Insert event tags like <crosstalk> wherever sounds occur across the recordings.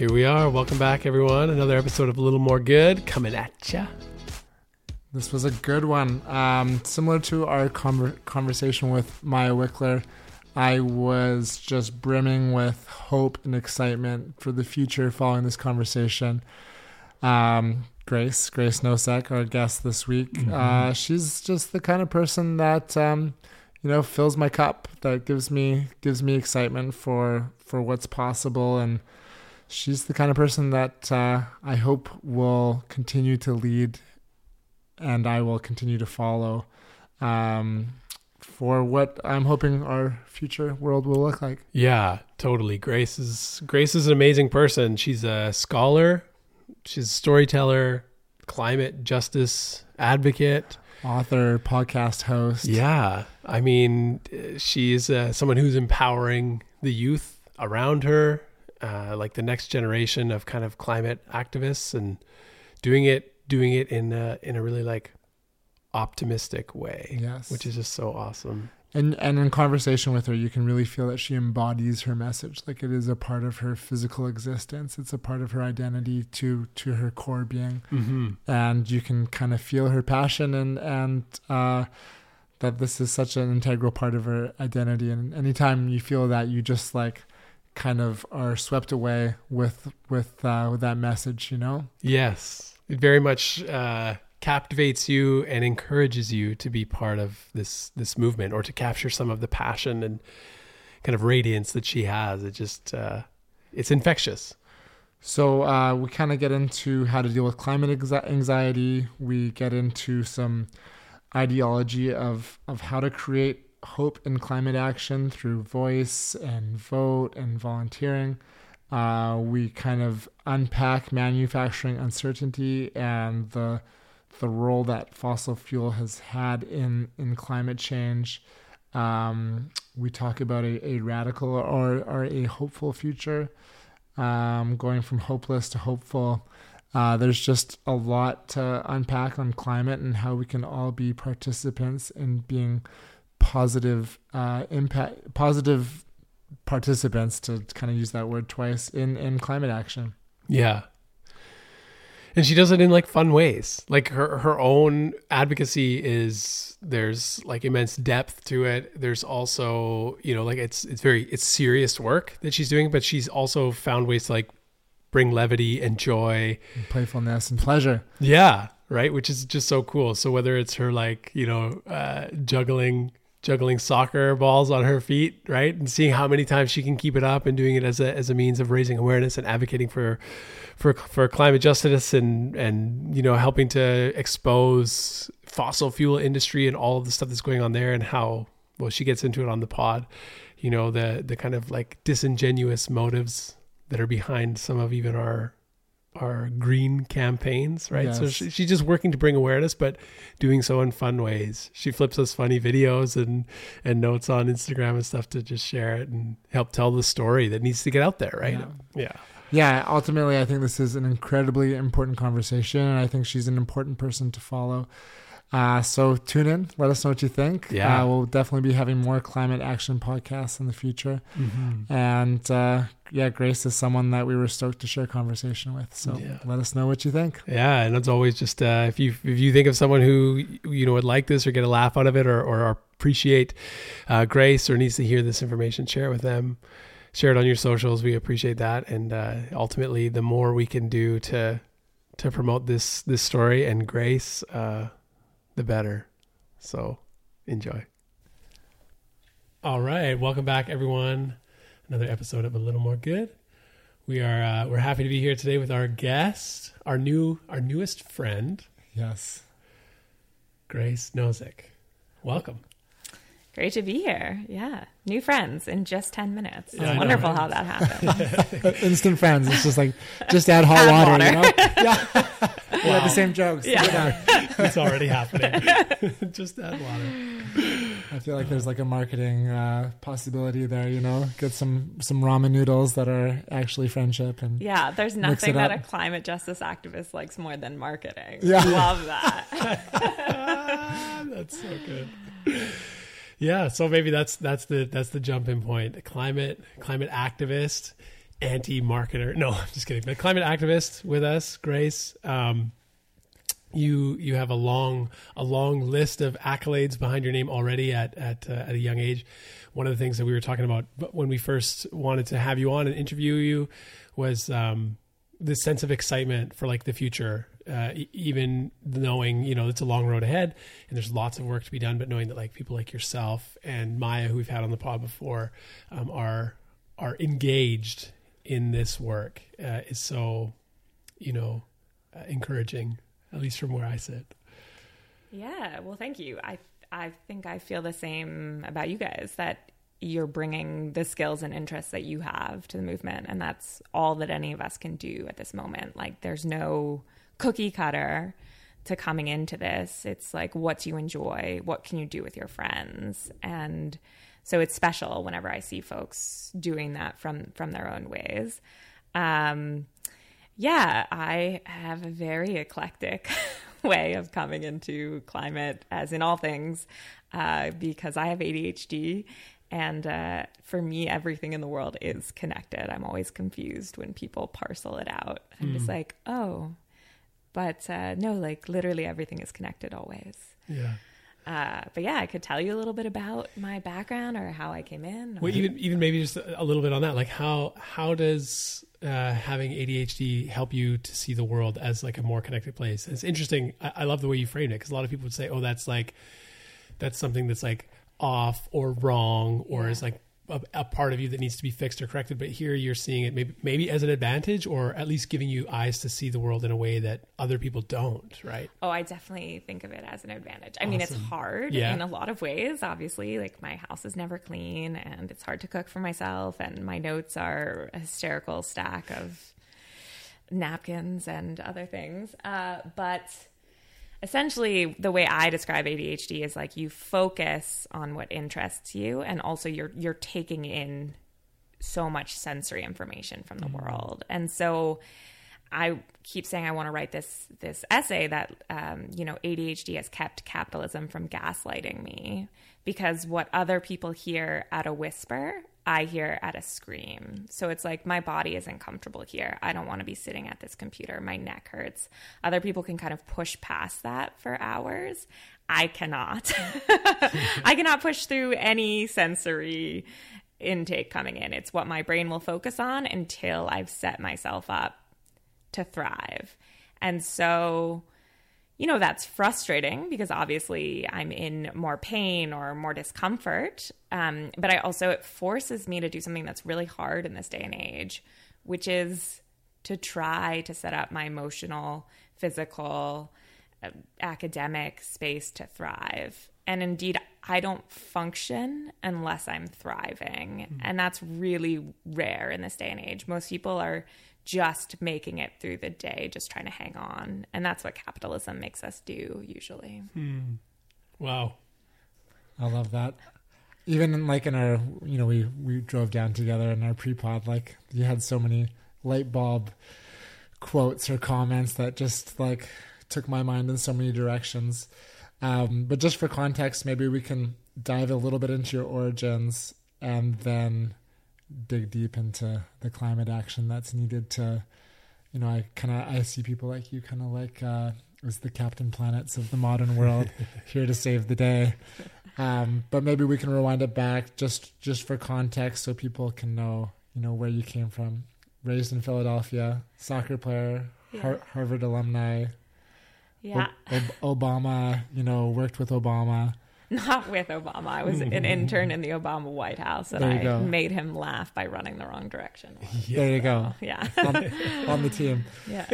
Here we are. Welcome back, everyone. Another episode of A Little More Good coming at ya. This was a good one. Um, similar to our conver- conversation with Maya Wickler, I was just brimming with hope and excitement for the future following this conversation. Um, Grace, Grace Nosek, our guest this week, Mm-hmm. uh, she's just the kind of person that um, you know fills my cup, that gives me gives me excitement for for what's possible and she's the kind of person that uh, I hope will continue to lead and I will continue to follow um, for what I'm hoping our future world will look like. Yeah, totally. Grace is Grace is an amazing person. She's a scholar, she's a storyteller, climate justice advocate. Author, podcast host. Yeah, I mean, she's uh, someone who's empowering the youth around her, uh, like the next generation of kind of climate activists, and doing it, doing it in a, in a really like optimistic way. Yes. which is just so awesome. And and in conversation with her, you can really feel that she embodies her message. Like it is a part of her physical existence. It's a part of her identity to to her core being. Mm-hmm. and you can kind of feel her passion and and uh, that this is such an integral part of her identity. And anytime you feel that, you just like kind of are swept away with with uh, with that message. You know? Yes, it very much uh, captivates you and encourages you to be part of this this movement or to capture some of the passion and kind of radiance that she has. It just uh, it's infectious. So uh, we kind of get into how to deal with climate anxiety. We get into some ideology of of how to create hope in climate action through voice and vote and volunteering. Uh, we kind of unpack manufacturing uncertainty and the the role that fossil fuel has had in in climate change. Um, we talk about a, a radical or, or a hopeful future um, going from hopeless to hopeful. Uh, there's just a lot to unpack on climate and how we can all be participants in being positive uh, impact, positive participants to kind of use that word twice in in climate action. Yeah. And she does it in like fun ways. Like her her own advocacy is there's like immense depth to it. There's also, you know, like it's it's very it's serious work that she's doing, but she's also found ways to like bring levity and joy and playfulness and pleasure. Yeah, right, which is just so cool. So whether it's her like, you know, uh, juggling juggling soccer balls on her feet, right? And seeing how many times she can keep it up and doing it as a as a means of raising awareness and advocating for for for climate justice and and you know helping to expose fossil fuel industry and all of the stuff that's going on there and how well she gets into it on the pod, you know, the the kind of like disingenuous motives that are behind some of even our our green campaigns, right? So she, she's just working to bring awareness, but doing so in fun ways. She flips us funny videos and and notes on Instagram and stuff to just share it and help tell the story that needs to get out there, right? Yeah. Yeah, ultimately, I think this is an incredibly important conversation, and I think she's an important person to follow. Uh, so tune in. Let us know what you think. Yeah. Uh, we'll definitely be having more climate action podcasts in the future. Mm-hmm. And uh, yeah, Grace is someone that we were stoked to share conversation with. So Yeah. let us know what you think. Yeah, and as always, just uh, if you if you think of someone who you know would like this or get a laugh out of it or or appreciate uh, Grace or needs to hear this information, share it with them. Share it on your socials. We appreciate that, and uh, ultimately, the more we can do to to promote this this story and Grace, uh, the better. So, enjoy. All right, welcome back, everyone. Another episode of a little more good. We are uh, we're happy to be here today with our guest, our new our newest friend, Yes. Grace Nosek. Welcome. Great to be here. Yeah. New friends in just 10 minutes. It's Yeah, I know, wonderful how that happened. <laughs> Instant friends. It's just like, just add hot Add water, water. you know? <laughs> Yeah. We have the same jokes. Yeah. Look. <laughs> It's already happening. Just add water. I feel like there's like a marketing uh, possibility there, you know? Get some, some ramen noodles that are actually friendship. and yeah. There's nothing that up. a climate justice activist likes more than marketing. Yeah. Love that. That's so good. Yeah, so maybe that's that's the that's the jump in point. Climate climate activist, anti marketer. No, <laughs> I'm just kidding. But climate activist with us, Grace. Um, you you have a long a long list of accolades behind your name already at at uh, at a young age. One of the things that we were talking about when we first wanted to have you on and interview you was um, this sense of excitement for like the future, uh, even knowing you know it's a long road ahead and there's lots of work to be done, but knowing that like people like yourself and Maya, who we've had on the pod before, um, are are engaged in this work uh, is so you know uh, encouraging, at least from where I sit. yeah. Well, thank you. I, I think I feel the same about you guys that you're bringing the skills and interests that you have to the movement. And that's all that any of us can do at this moment. Like, there's no cookie cutter to coming into this. It's like, what do you enjoy? What can you do with your friends? And so it's special whenever I see folks doing that from from their own ways. Um, yeah, I have a very eclectic <laughs> way of coming into climate, as in all things, uh, because I have ADHD. And uh, for me, everything in the world is connected. I'm always confused when people parcel it out. I'm just like, oh, but uh, no, like literally everything is connected always. Yeah. Uh, but yeah, I could tell you a little bit about my background or how I came in. or- Well, even even maybe just a little bit on that. Like how how does uh, having ADHD help you to see the world as like a more connected place? It's interesting. I, I love the way you framed it because a lot of people would say, "Oh, that's like that's something that's like off or wrong or is like a, a part of you that needs to be fixed or corrected." But here you're seeing it maybe maybe as an advantage or at least giving you eyes to see the world in a way that other people don't. Right? Oh, I definitely think of it as an advantage. I mean, it's hard Yeah. in a lot of ways, obviously. Like, my house is never clean and it's hard to cook for myself, and my notes are a hysterical stack of napkins and other things. Uh, but essentially, the way I describe ADHD is like you focus on what interests you, and also you're you're taking in so much sensory information from the world, and so. I keep saying I want to write this this essay that um, you know ADHD has kept capitalism from gaslighting me because what other people hear at a whisper, I hear at a scream. So it's like my body isn't comfortable here. I don't want to be sitting at this computer. My neck hurts. Other people can kind of push past that for hours. I cannot. <laughs> I cannot push through any sensory intake coming in. It's what my brain will focus on until I've set myself up to thrive. And so, you know, that's frustrating because obviously I'm in more pain or more discomfort. Um, but I also, it forces me to do something that's really hard in this day and age, which is to try to set up my emotional, physical, uh, academic space to thrive. And indeed, I don't function unless I'm thriving. Mm-hmm. And that's really rare in this day and age. Most people are just making it through the day, just trying to hang on. And that's what capitalism makes us do usually. Hmm. Wow. I love that. Even like in our, you know, we we drove down together in our pre-pod. Like you had so many light bulb quotes or comments that just like took my mind in so many directions. Um, but just for context, maybe we can dive a little bit into your origins and then dig deep into the climate action that's needed to, you know, I kind of I see people like you kind of like uh, as the Captain Planets of the modern world, <laughs> here to save the day. Um, but maybe we can rewind it back just just for context, so people can know, you know, where you came from. Raised in Philadelphia, soccer player, yeah. Har- Harvard alumni. Yeah. O- Obama, you know, worked with Obama. <laughs> Not with Obama. I was an intern in the Obama White House, and I go. made him laugh by running the wrong direction. Yeah. <laughs> There you go. <laughs> Yeah, on, on, the team. Yeah.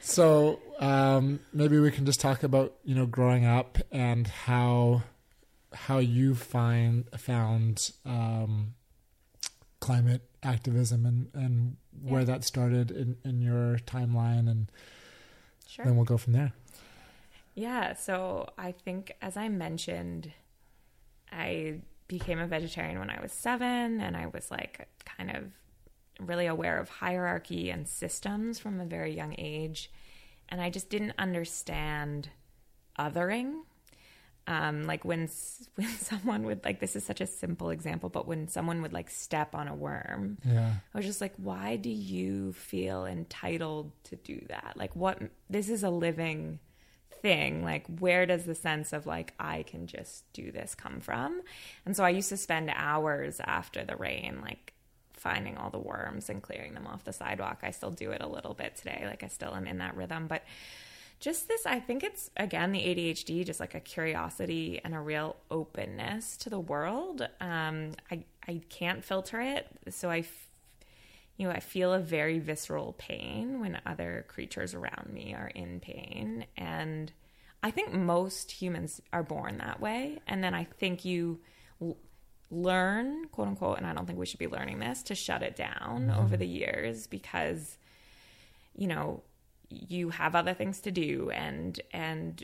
So um, maybe we can just talk about you know growing up and how how you find found um, climate activism and and yeah. where that started in in your timeline, and sure. then we'll go from there. Yeah, so I think as I mentioned, I became a vegetarian when I was seven, and I was like kind of really aware of hierarchy and systems from a very young age. And I just didn't understand othering. Um, like when <laughs> when someone would like this is such a simple example, but when someone would like step on a worm, yeah, I was just like, why do you feel entitled to do that? Like, what this is a living thing like where does the sense of like i can just do this come from? And so i used to spend hours after the rain like finding all the worms and clearing them off the sidewalk. I still do it a little bit today like i still am in that rhythm. But just this i think it's again the adhd just like a curiosity and a real openness to the world. Um i i can't filter it so i you know, I feel a very visceral pain when other creatures around me are in pain. And I think most humans are born that way. And then I think you l- learn, quote unquote, and I don't think we should be learning this, to shut it down mm-hmm. over the years because, you know, you have other things to do and, and,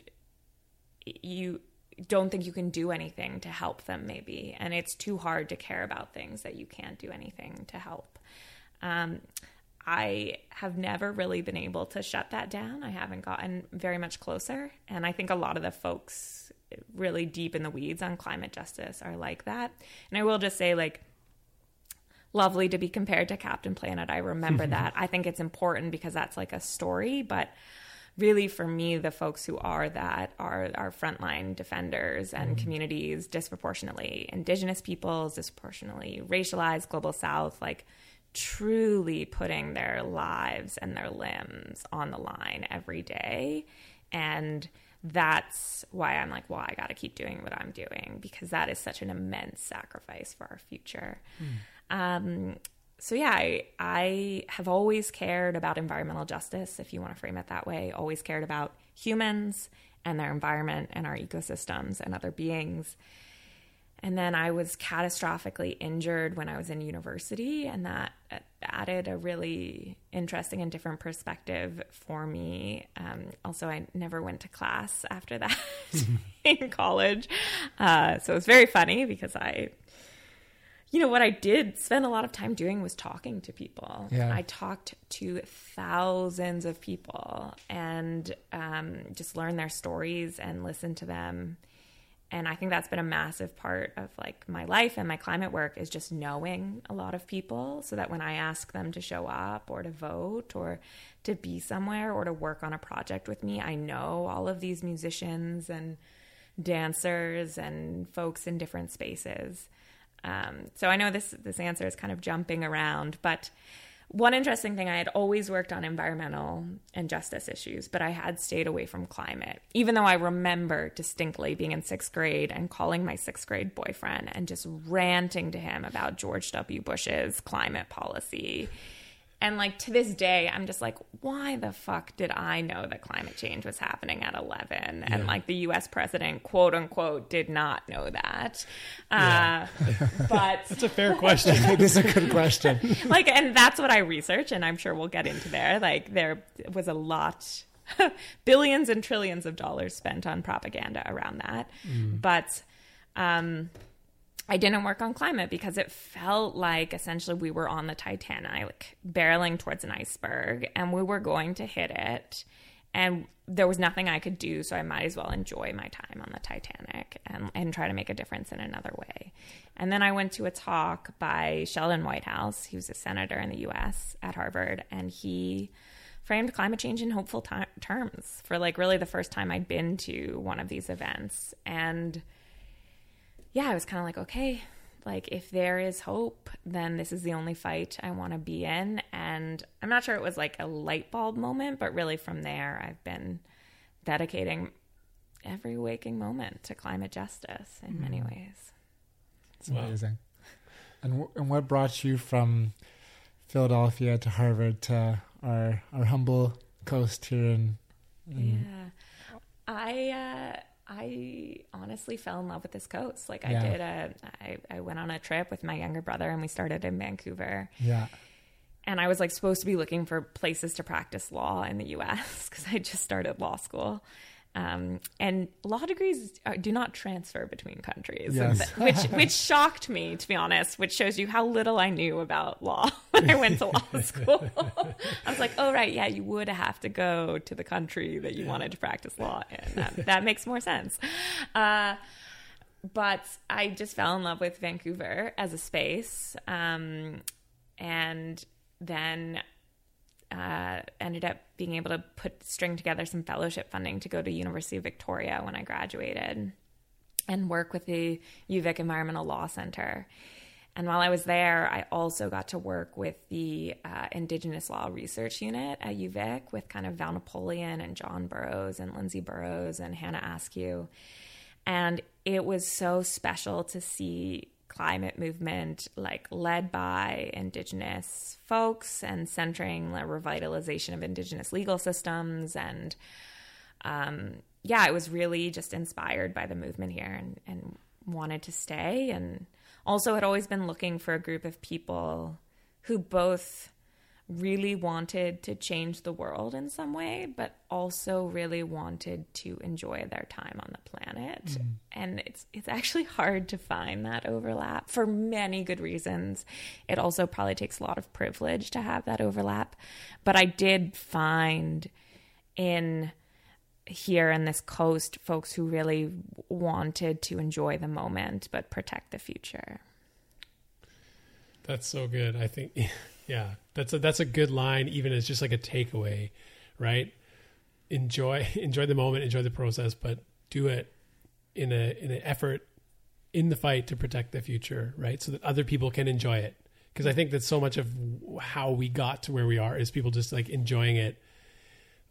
you don't think you can do anything to help them maybe and it's too hard to care about things that you can't do anything to help um, I have never really been able to shut that down. I haven't gotten very much closer. And I think a lot of the folks really deep in the weeds on climate justice are like that. And I will just say, like, lovely to be compared to Captain Planet. I remember <laughs> that. I think it's important because that's like a story, but really for me the folks who are that are our frontline defenders and mm communities disproportionately indigenous peoples disproportionately racialized global south like truly putting their lives and their limbs on the line every day. And that's why I'm like, well, I got to keep doing what I'm doing because that is such an immense sacrifice for our future. Mm. Um, so yeah, I, I have always cared about environmental justice, if you want to frame it that way. Always cared about humans and their environment and our ecosystems and other beings. And then I was catastrophically injured when I was in university, and that added a really interesting and different perspective for me. Um, also, I never went to class after that <laughs> in college. Uh, so it was very funny because I, you know, what I did spend a lot of time doing was talking to people. Yeah. I talked to thousands of people and um, just learned their stories and listened to them and i think that's been a massive part of like my life and my climate work is just knowing a lot of people so that when i ask them to show up or to vote or to be somewhere or to work on a project with me i know all of these musicians and dancers and folks in different spaces. Um, so i know this this answer is kind of jumping around but one interesting thing I had always worked on environmental and justice issues, but I had stayed away from climate, even though I remember distinctly being in sixth grade and calling my sixth grade boyfriend and just ranting to him about George W. Bush's climate policy. And like to this day, I'm just like, why the fuck did I know that climate change was happening at 11? And like the US president, quote unquote, did not know that. Uh, <laughs> but It's a fair question. <laughs> it is a good question. <laughs> like and that's what i research and i'm sure we'll get into there like there was a lot billions and trillions of dollars spent on propaganda around that but um I didn't work on climate because it felt like essentially we were on the Titanic, like barreling towards an iceberg, and we were going to hit it. And there was nothing I could do, so I might as well enjoy my time on the Titanic and, and try to make a difference in another way. And then I went to a talk by Sheldon Whitehouse. He was a senator in the US at Harvard, and he framed climate change in hopeful ti terms for like really the first time I'd been to one of these events. And yeah, I was kind of like, okay, like if there is hope, then this is the only fight I want to be in. And I'm not sure it was like a light bulb moment, but really from there, I've been dedicating every waking moment to climate justice in many ways. It's amazing. And, w- and what brought you from Philadelphia to Harvard to our our humble coast here in, in Yeah. I uh I honestly fell in love with this coast. Like I Yeah. did a I, I went on a trip with my younger brother and we started in Vancouver. yeah And I was like supposed to be looking for places to practice law in the US because <laughs> I just started law school. Um, and law degrees are, do not transfer between countries, Yes. th- which <laughs> which shocked me to be honest. Which shows you how little I knew about law <laughs> when I went to law <laughs> school. I was like, oh right, yeah, you would have to go to the country that you wanted to practice law in. That, that makes more sense. Uh, but I just fell in love with Vancouver as a space, um, and then uh, ended up being able to put string together some fellowship funding to go to University of Victoria when I graduated, and work with the UVic Environmental Law Center. And while I was there, I also got to work with the uh, Indigenous Law Research Unit at UVic with kind of Val Napoleon and John Borrows and Lindsay Borrows and Hannah Askew. And it was so special to see climate movement like led by indigenous folks and centering the revitalization of indigenous legal systems and um, yeah, it was really just inspired by the movement here and, and wanted to stay. And also had always been looking for a group of people who both really wanted to change the world in some way, but also really wanted to enjoy their time on the planet. Mm-hmm. And it's it's actually hard to find that overlap for many good reasons. It also probably takes a lot of privilege to have that overlap. But I did find in here in this coast folks who really wanted to enjoy the moment but protect the future. That's so good. I think, <laughs> yeah, that's a, that's a good line, even as just like a takeaway, right? Enjoy, <laughs> enjoy the moment, enjoy the process, but do it in a, in an effort in the fight to protect the future, right? So that other people can enjoy it. Cause I think that so much of how we got to where we are is people just like enjoying it,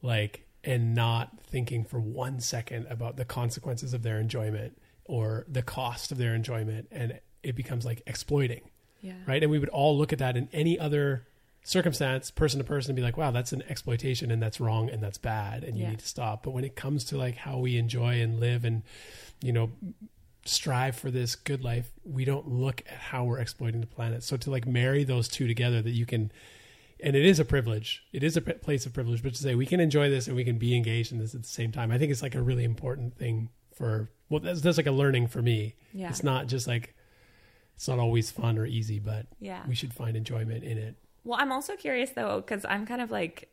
like, and not thinking for one second about the consequences of their enjoyment or the cost of their enjoyment. And it becomes like exploiting Yeah. right? And we would all look at that in any other circumstance, person to person, and be like, "Wow, that's an exploitation, and that's wrong, and that's bad, and you Yeah. need to stop." But when it comes to like how we enjoy and live, and you know, strive for this good life, we don't look at how we're exploiting the planet. So to like marry those two together, that you can. And it is a privilege. it is a place of privilege, but to say we can enjoy this and we can be engaged in this at the same time, I think it's like a really important thing for. Well, that's, that's like a learning for me. Yeah. It's not just like it's not always fun or easy, but Yeah. we should find enjoyment in it. Well, I'm also curious though, because I'm kind of like,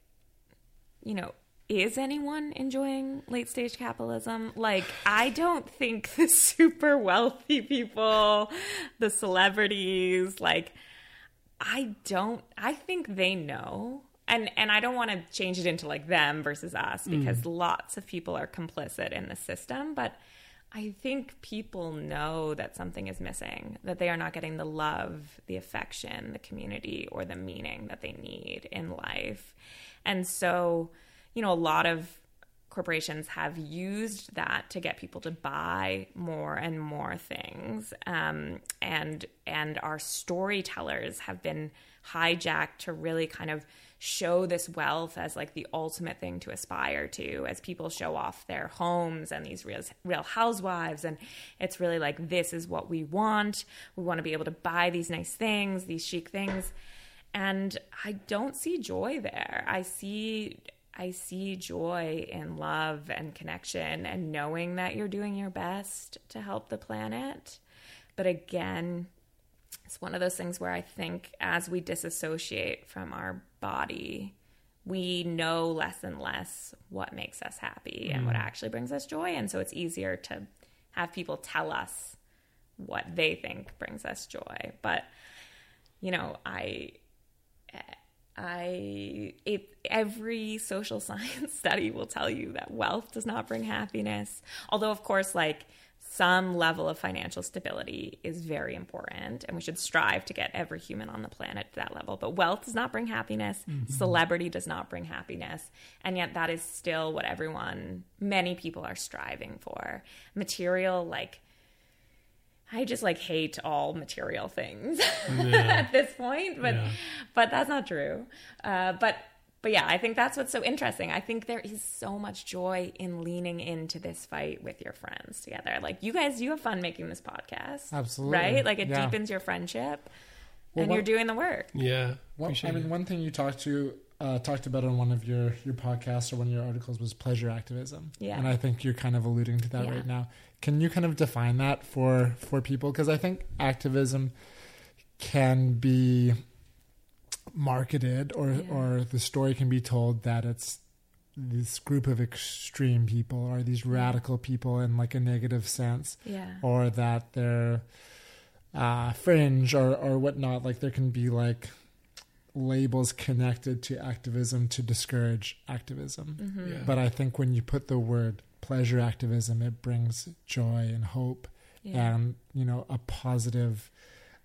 you know, is anyone enjoying late stage capitalism? Like, I don't think <laughs> the super wealthy people, the celebrities, like, I don't, I think they know. And, and I don't want to change it into like them versus us mm. because lots of people are complicit in the system. But I think people know that something is missing, that they are not getting the love, the affection, the community, or the meaning that they need in life. And so, you know, a lot of corporations have used that to get people to buy more and more things. Um, and and our storytellers have been hijacked to really kind of show this wealth as like the ultimate thing to aspire to as people show off their homes and these real, real housewives. And it's really like this is what we want. We want to be able to buy these nice things these chic things. And i don't see joy there. I see i see joy in love and connection and knowing that you're doing your best to help the planet. But again it's one of those things where I think as we disassociate from our body, we know less and less what makes us happy and what mm. actually brings us joy. And so it's easier to have people tell us what they think brings us joy. But, you know, I. I it, every social <laughs> science study will tell you that wealth does not bring happiness. Although, of course, like some level of financial stability is very important and we should strive to get every human on the planet to that level but wealth does not bring happiness mm-hmm. celebrity does not bring happiness and yet that is still what everyone many people are striving for material like I just like hate all material things <laughs> yeah. at this point, but yeah. but that's not true. Uh, but but yeah, I think that's what's so interesting. I think there is so much joy in leaning into this fight with your friends together. Like you guys, you have fun making this podcast, absolutely, right? Like it yeah. deepens your friendship, well, and what, you're doing the work. Yeah, well, I mean, one thing you talked to uh, talked about on one of your your podcasts or one of your articles was pleasure activism. Yeah, and I think you're kind of alluding to that yeah. right now. Can you kind of define that for for people? Because I think activism can be marketed or yeah. or the story can be told that it's this group of extreme people or these radical people in like a negative sense yeah. or that they're uh, fringe or, or whatnot like there can be like labels connected to activism to discourage activism mm-hmm. yeah. but i think when you put the word pleasure activism it brings joy and hope yeah. and you know a positive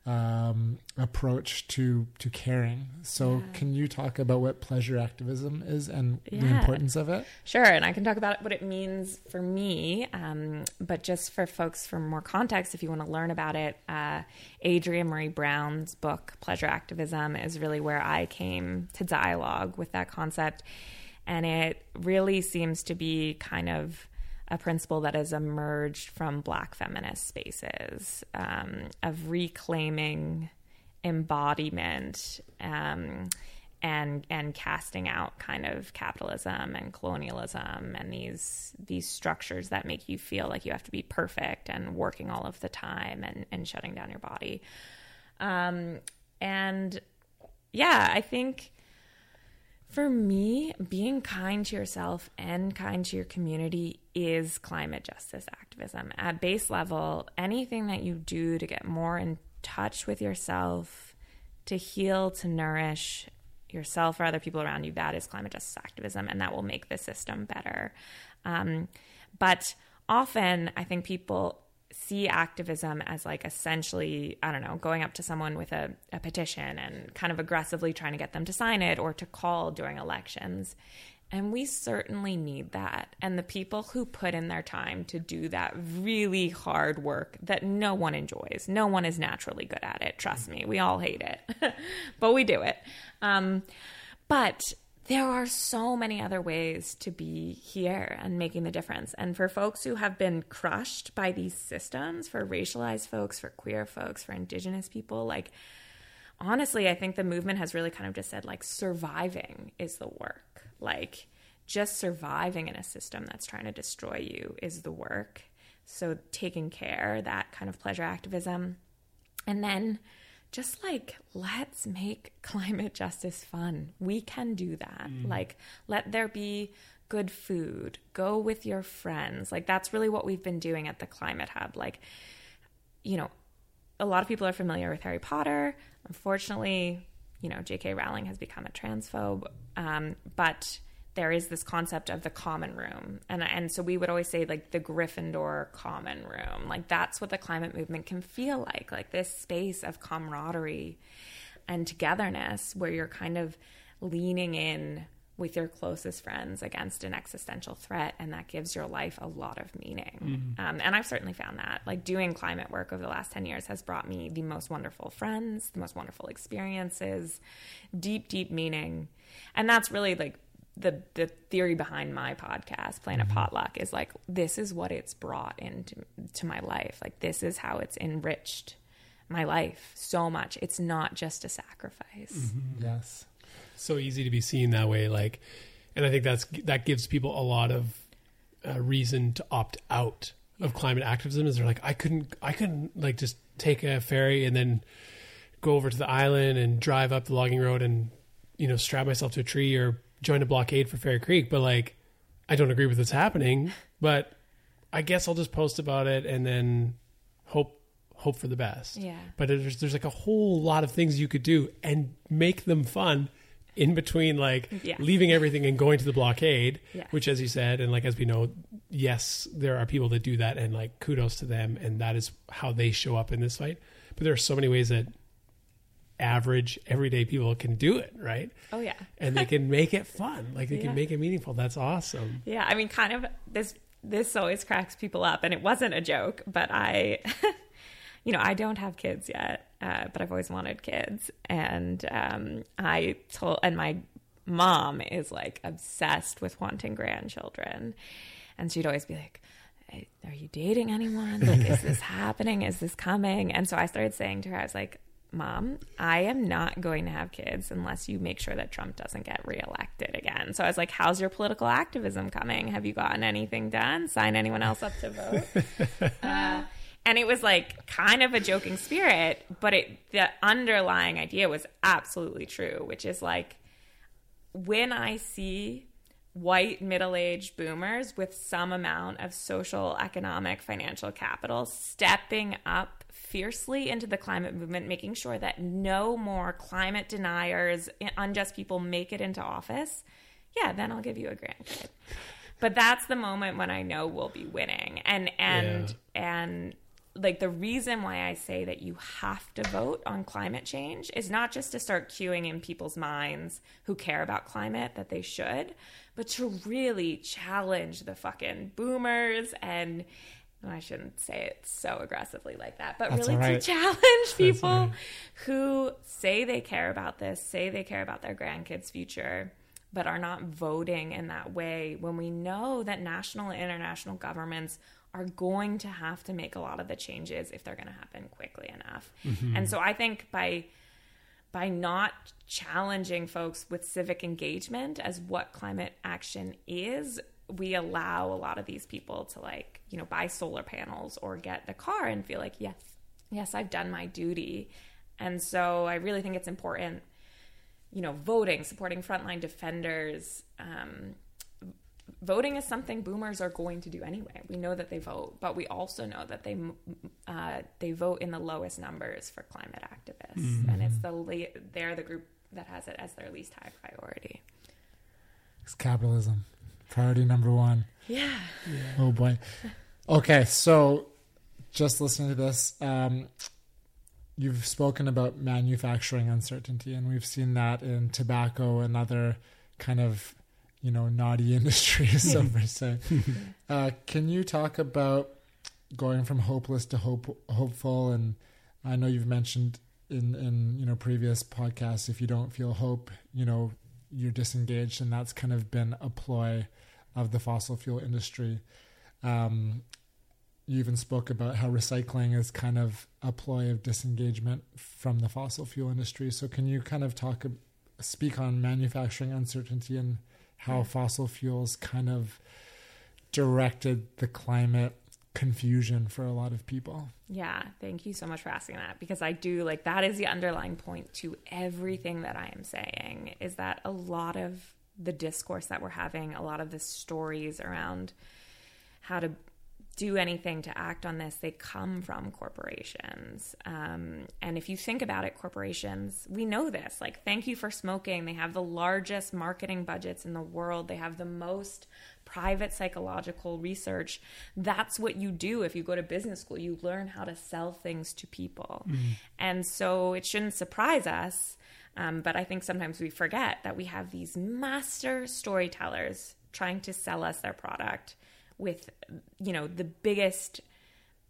um, approach to to caring. So, yeah. can you talk about what pleasure activism is and yeah. the importance of it? Sure, and I can talk about what it means for me. Um, but just for folks for more context, if you want to learn about it, uh, Adrienne Maree Brown's book "Pleasure Activism" is really where I came to dialogue with that concept, and it really seems to be kind of a principle that has emerged from Black feminist spaces um, of reclaiming embodiment um, and and casting out kind of capitalism and colonialism and these these structures that make you feel like you have to be perfect and working all of the time and and shutting down your body. Um, and yeah, I think for me, being kind to yourself and kind to your community is climate justice activism. At base level, anything that you do to get more in touch with yourself, to heal, to nourish yourself or other people around you, that is climate justice activism, and that will make the system better. Um, but often, I think people see activism as like essentially, I don't know, going up to someone with a, a petition and kind of aggressively trying to get them to sign it or to call during elections. And we certainly need that. And the people who put in their time to do that really hard work that no one enjoys, no one is naturally good at it. Trust me, we all hate it, <laughs> but we do it. Um, but there are so many other ways to be here and making the difference. And for folks who have been crushed by these systems, for racialized folks, for queer folks, for indigenous people, like honestly, I think the movement has really kind of just said like surviving is the work. Like just surviving in a system that's trying to destroy you is the work. So taking care, that kind of pleasure activism. And then just like let's make <laughs> climate justice fun. We can do that. Mm. Like let there be good food. Go with your friends. Like that's really what we've been doing at the Climate Hub. Like you know, a lot of people are familiar with Harry Potter. Unfortunately, you know, J.K. Rowling has become a transphobe. Um, but there is this concept of the common room and and so we would always say like the Gryffindor common room like that's what the climate movement can feel like like this space of camaraderie and togetherness where you're kind of leaning in with your closest friends against an existential threat, and that gives your life a lot of meaning. Um, and I've certainly found that. Like doing climate work over the last 10 years has brought me the most wonderful friends, the most wonderful experiences, deep, deep meaning. And that's really like the the theory behind my podcast, Planet Potluck, is like this is what it's brought into to my life. Like this is how it's enriched my life so much. It's not just a sacrifice. Yes. so easy to be seen that way like and i think that's that gives people a lot of uh, reason to opt out of climate activism is they're like i couldn't i couldn't like just take a ferry and then go over to the island and drive up the logging road and you know strap myself to a tree or join a blockade for fairy creek but like i don't agree with what's happening <laughs> but i guess i'll just post about it and then hope hope for the best Yeah. but there's there's like a whole lot of things you could do and make them fun in between like Yeah. leaving everything and going to the blockade Yeah. which as you said and like as we know yes there are people that do that and like kudos to them and that is how they show up in this fight but there are so many ways that average everyday people can do it right Oh yeah. and they can make it fun like they Yeah. can make it meaningful that's awesome Yeah, I mean, kind of this. This always cracks people up, and it wasn't a joke. But I, <laughs> you know, I don't have kids yet, uh, but I've always wanted kids, and um, I told, and my mom is like obsessed with wanting grandchildren, and she'd always be like. Are you dating anyone? Like, is this <laughs> happening? Is this coming? And so I started saying to her, I was like, Mom, I am not going to have kids unless you make sure that Trump doesn't get reelected again. So I was like, How's your political activism coming? Have you gotten anything done? Sign anyone else up to vote? <laughs> uh, and it was like kind of a joking spirit, but it the underlying idea was absolutely true, which is like when I see white middle aged boomers with some amount of social, economic, financial capital stepping up fiercely into the climate movement, making sure that no more climate deniers, unjust people make it into office, yeah, then I'll give you a grandkid. But that's the moment when I know we'll be winning. And and and like the reason why I say that you have to vote on climate change is not just to start cueing in people's minds who care about climate that they should, but to really challenge the fucking boomers and I shouldn't say it so aggressively like that, but That's really all right. to <laughs> challenge people who say they care about this, say they care about their grandkids' future, but are not voting in that way when we know that national and international governments are going to have to make a lot of the changes if they're going to happen quickly enough. Mm-hmm. And so I think by by not challenging folks with civic engagement as what climate action is, we allow a lot of these people to like, you know, buy solar panels or get the car and feel like, yes, yes, I've done my duty. And so I really think it's important, you know, voting, supporting frontline defenders. Um, voting is something boomers are going to do anyway. We know that they vote, but we also know that they uh, they vote in the lowest numbers for climate activists, and it's the la- they're the group that has it as their least high priority. It's capitalism. Priority number one. Yeah. Oh boy. Okay, so just listening to this, um, you've spoken about manufacturing uncertainty, and we've seen that in tobacco and other kind of, you know, naughty <laughs> industries, so per se. <laughs> Uh, can you talk about going from hopeless to hope, hopeful? And I know you've mentioned in in you know previous podcasts, if you don't feel hope, you know, you're disengaged, and that's kind of been a ploy of the fossil fuel industry. Um, you even spoke about how recycling is kind of a ploy of disengagement from the fossil fuel industry. So, can you kind of talk, speak on manufacturing uncertainty and how fossil fuels kind of directed the climate confusion for a lot of people? Yeah, thank you so much for asking that because I do like that is the underlying point to everything that I am saying is that a lot of the discourse that we're having, a lot of the stories around how to do anything to act on this, they come from corporations. Um, and if you think about it, corporations, we know this. Like, thank you for smoking. They have the largest marketing budgets in the world, they have the most private psychological research. That's what you do if you go to business school. You learn how to sell things to people. And so it shouldn't surprise us Um, but I think sometimes we forget that we have these master storytellers trying to sell us their product with, you know, the biggest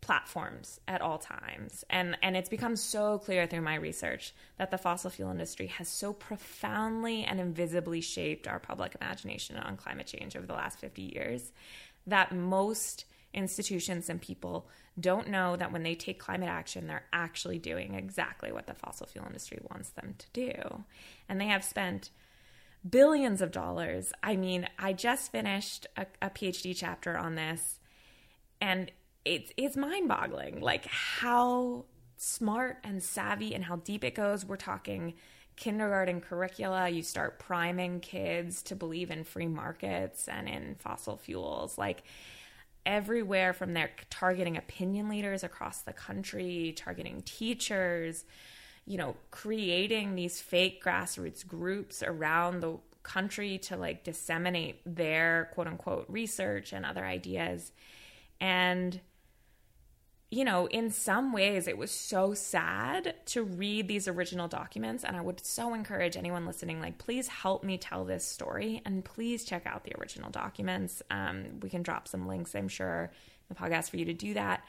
platforms at all times. And and it's become so clear through my research that the fossil fuel industry has so profoundly and invisibly shaped our public imagination on climate change over the last 50 years that most institutions and people don't know that when they take climate action they're actually doing exactly what the fossil fuel industry wants them to do. And they have spent billions of dollars. I mean, I just finished a, a PhD chapter on this and it's it's mind-boggling like how smart and savvy and how deep it goes we're talking kindergarten curricula you start priming kids to believe in free markets and in fossil fuels like everywhere from there targeting opinion leaders across the country targeting teachers you know creating these fake grassroots groups around the country to like disseminate their quote unquote research and other ideas and you know, in some ways, it was so sad to read these original documents. And I would so encourage anyone listening, like, please help me tell this story and please check out the original documents. Um, we can drop some links, I'm sure, in the podcast for you to do that.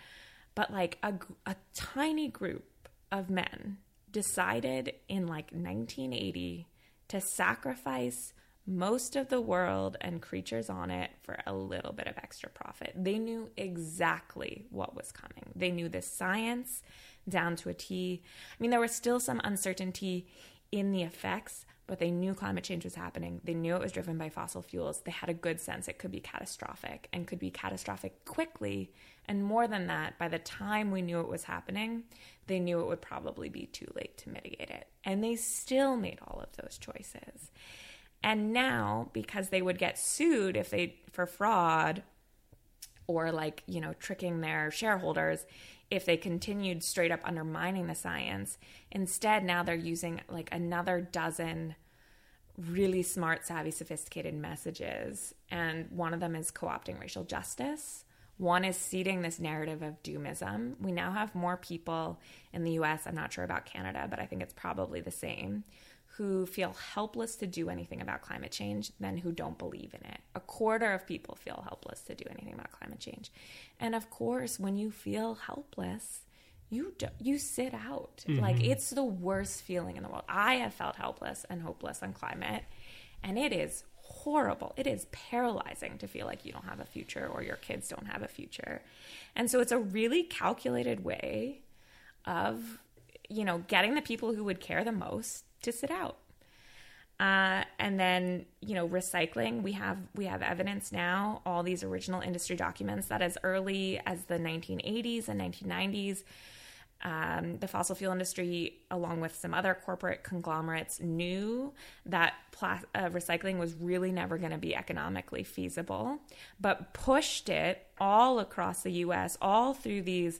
But like a, a tiny group of men decided in like 1980 to sacrifice most of the world and creatures on it for a little bit of extra profit. They knew exactly what was coming. They knew the science down to a T. I mean, there was still some uncertainty in the effects, but they knew climate change was happening. They knew it was driven by fossil fuels. They had a good sense it could be catastrophic and could be catastrophic quickly. And more than that, by the time we knew it was happening, they knew it would probably be too late to mitigate it. And they still made all of those choices. And now, because they would get sued if they for fraud or like, you know, tricking their shareholders, if they continued straight up undermining the science, instead now they're using like another dozen really smart, savvy, sophisticated messages. And one of them is co opting racial justice. One is seeding this narrative of doomism. We now have more people in the US, I'm not sure about Canada, but I think it's probably the same, who feel helpless to do anything about climate change than who don't believe in it. A quarter of people feel helpless to do anything about climate change. And of course, when you feel helpless, you do, you sit out. Mm-hmm. Like it's the worst feeling in the world. I have felt helpless and hopeless on climate, and it is horrible. It is paralyzing to feel like you don't have a future or your kids don't have a future. And so it's a really calculated way of you know, getting the people who would care the most to sit out. Uh, and then you know recycling we have we have evidence now all these original industry documents that as early as the 1980s and 1990s um, the fossil fuel industry along with some other corporate conglomerates knew that pla- uh, recycling was really never going to be economically feasible but pushed it all across the us all through these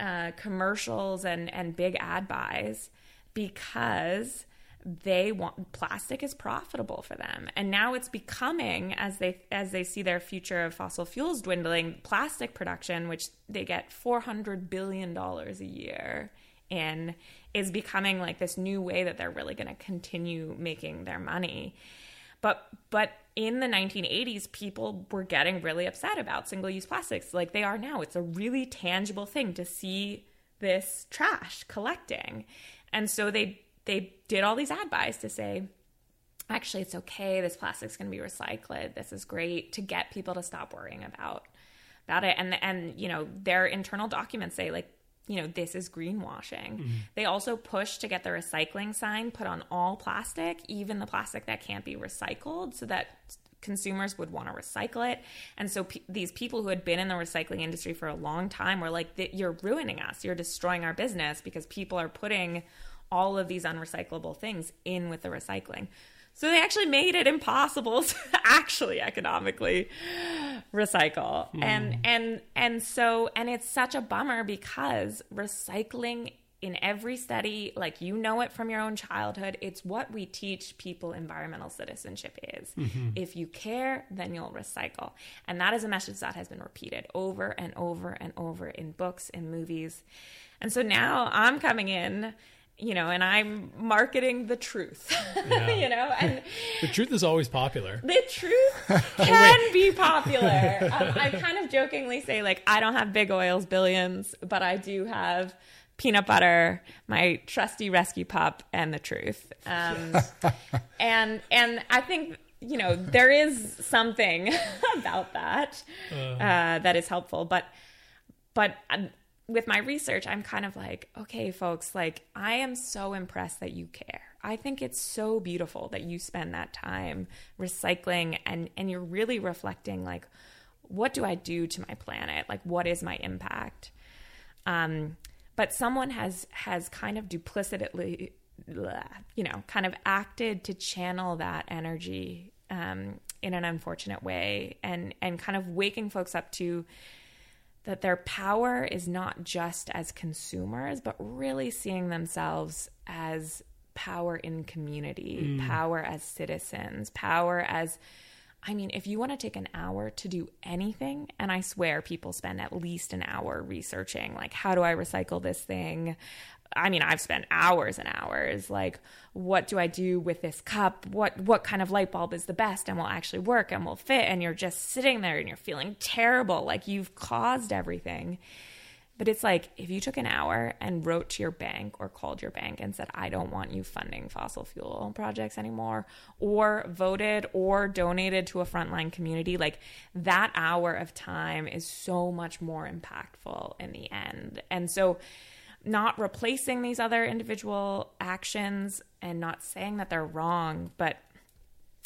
uh, commercials and and big ad buys because they want plastic is profitable for them. And now it's becoming as they as they see their future of fossil fuels dwindling plastic production which they get 400 billion dollars a year in is becoming like this new way that they're really going to continue making their money. But but in the 1980s people were getting really upset about single use plastics like they are now. It's a really tangible thing to see this trash collecting. And so they they did all these ad buys to say, actually, it's okay. This plastic's going to be recycled. This is great to get people to stop worrying about about it. And and you know their internal documents say like you know this is greenwashing. Mm-hmm. They also push to get the recycling sign put on all plastic, even the plastic that can't be recycled, so that consumers would want to recycle it. And so p- these people who had been in the recycling industry for a long time were like, "You're ruining us. You're destroying our business because people are putting." All of these unrecyclable things in with the recycling. So they actually made it impossible <laughs> to actually economically recycle. Mm. And and and so and it's such a bummer because recycling in every study, like you know it from your own childhood, it's what we teach people environmental citizenship is. Mm-hmm. If you care, then you'll recycle. And that is a message that has been repeated over and over and over in books and movies. And so now I'm coming in you know, and I'm marketing the truth, <laughs> you know, and <laughs> The truth is always popular. the truth <laughs> can be popular. Um, I kind of jokingly say, like, I don't have big oils billions, but I do have peanut butter, my trusty rescue pup, and the truth. Um, and and I think you know there is something about that uh, that is helpful, but but um, with my research, I'm kind of like, okay, folks, like I am so impressed that you care. I think it's so beautiful that you spend that time recycling and and you're really reflecting like what do I do to my planet? Like what is my impact? Um but someone has has kind of duplicitly you know, kind of acted to channel that energy um in an unfortunate way and and kind of waking folks up to that their power is not just as consumers, but really seeing themselves as power in community, hmm. power as citizens, power as I mean, if you want to take an hour to do anything, and I swear people spend at least an hour researching, like, how do I recycle this thing? I mean, I've spent hours and hours. Like, what do I do with this cup? What what kind of light bulb is the best and will actually work and will fit? And you're just sitting there and you're feeling terrible, like you've caused everything. But it's like if you took an hour and wrote to your bank or called your bank and said, I don't want you funding fossil fuel projects anymore, or voted or donated to a frontline community, like that hour of time is so much more impactful in the end. And so, not replacing these other individual actions and not saying that they're wrong, but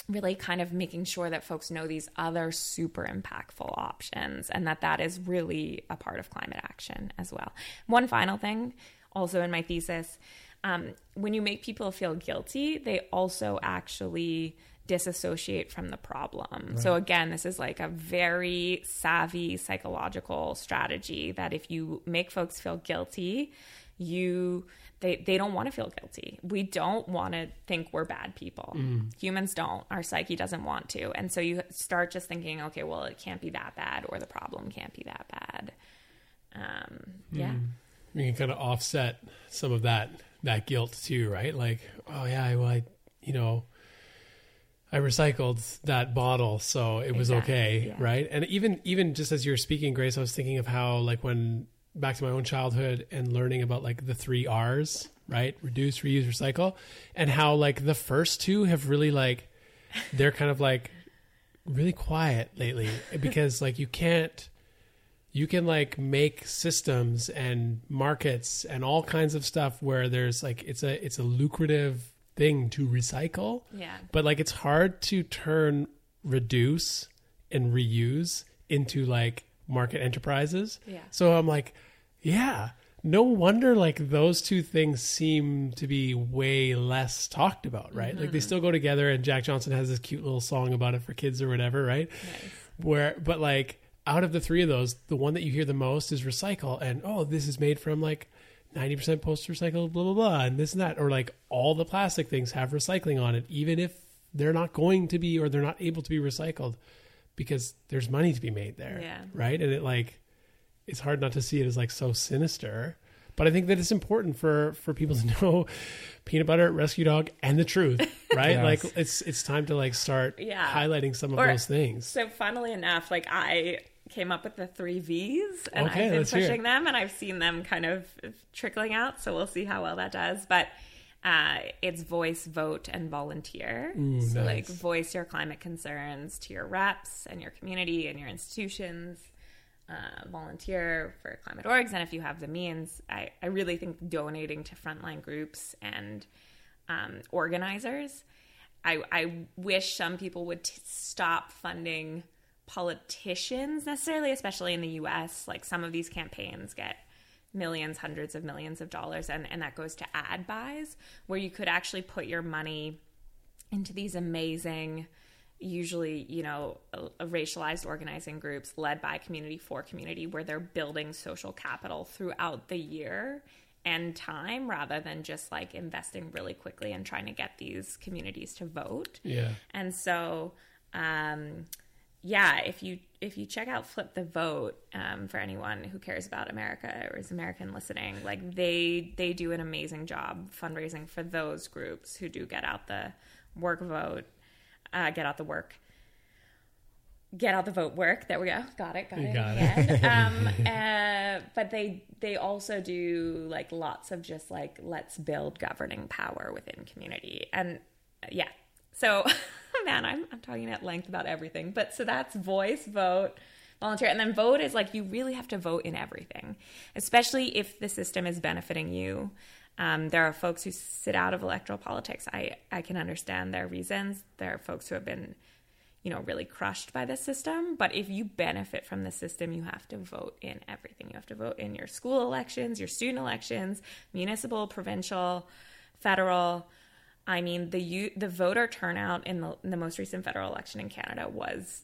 really kind of making sure that folks know these other super impactful options and that that is really a part of climate action as well. One final thing, also in my thesis, um, when you make people feel guilty, they also actually disassociate from the problem. So again, this is like a very savvy psychological strategy that if you make folks feel guilty, you they they don't want to feel guilty. We don't want to think we're bad people. Humans don't. Our psyche doesn't want to. And so you start just thinking, okay, well, it can't be that bad or the problem can't be that bad. Um, yeah. You can kind of offset some of that that guilt too, right? Like, oh yeah, well, I, you know, I recycled that bottle, so it was Exactly, okay, yeah. right? And even even just as you were speaking, Grace, I was thinking of how like when back to my own childhood and learning about like the three R's, right? Reduce, reuse, recycle, and how like the first two have really like they're kind of like really quiet lately <laughs> because like you can't you can like make systems and markets and all kinds of stuff where there's like it's a it's a lucrative thing to recycle. Yeah. but like it's hard to turn reduce and reuse into like market enterprises. Yeah. so i'm like yeah. No wonder like those two things seem to be way less talked about right? Like Mm-hmm. they still go together and jack johnson has this cute little song about it for kids or whatever right? Where but like out of the three of those the one that you hear the most is recycle. And oh this is made from like 90% post recycled blah blah blah and this and that or like all the plastic things have recycling on it even if they're not going to be or they're not able to be recycled because there's money to be made there Yeah. right and it like it's hard not to see it as like so sinister but i think that it's important for for people to <laughs> know peanut butter rescue dog and the truth <laughs> right Yes. like it's it's time to like start Yeah. highlighting some of Or- those things So, funnily enough, like I came up with the three V's and Okay, I've been let's hear it. pushing them and I've seen them kind of trickling out. So, we'll see how well that does. But uh, it's voice, vote, and volunteer. so, like, voice your climate concerns to your reps and your community and your institutions. Uh, volunteer for climate orgs, and if you have the means, I, I really think donating to frontline groups and um, organizers. I, I wish some people would t- stop funding politicians necessarily, especially in the US. Like some of these campaigns get millions, hundreds of millions of dollars, and, and that goes to ad buys, where you could actually put your money into these amazing, usually, you know, racialized organizing groups led by community for community, where they're building social capital throughout the year and time rather than just like investing really quickly and trying to get these communities to vote. yeah And so, um, yeah, if you if you check out Flip the Vote um, for anyone who cares about America or is American listening, like they they do an amazing job fundraising for those groups who do get out the work vote, uh, get out the work, get out the vote work. There we go, got it, got You it. got it. um, <laughs> uh, but they they also do like lots of just like let's build governing power within community and uh, yeah. So <laughs> man, I'm I'm talking at length about everything. But so that's voice, vote, volunteer, and then vote is like you really have to vote in everything, especially if the system is benefiting you. Um, there are folks who sit out of electoral politics. I I can understand their reasons. There are folks who have been you know, really crushed by the system. But if you benefit from the system, you have to vote in everything. You have to vote in your school elections, your student elections, municipal, provincial, federal. I mean, the the voter turnout in the, in the most recent federal election in Canada was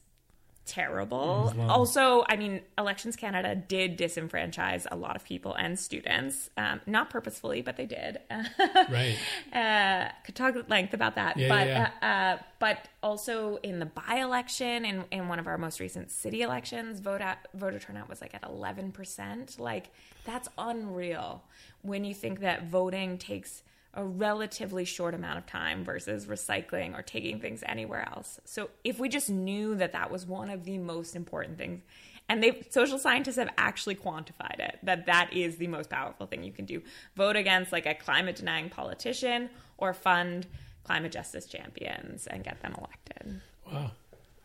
terrible. Also, I mean, Elections Canada did disenfranchise a lot of people and students, um, not purposefully, but they did. <laughs> Right. uh, could talk at length about that. Yeah, but yeah, Uh, uh, but also in the by election in, in one of our most recent city elections, vote out, voter turnout was like at eleven percent. Like that's unreal when you think that voting takes a relatively short amount of time versus recycling or taking things anywhere else. So if we just knew that that was one of the most important things and they social scientists have actually quantified it that that is the most powerful thing you can do vote against like a climate denying politician or fund climate justice champions and get them elected Wow.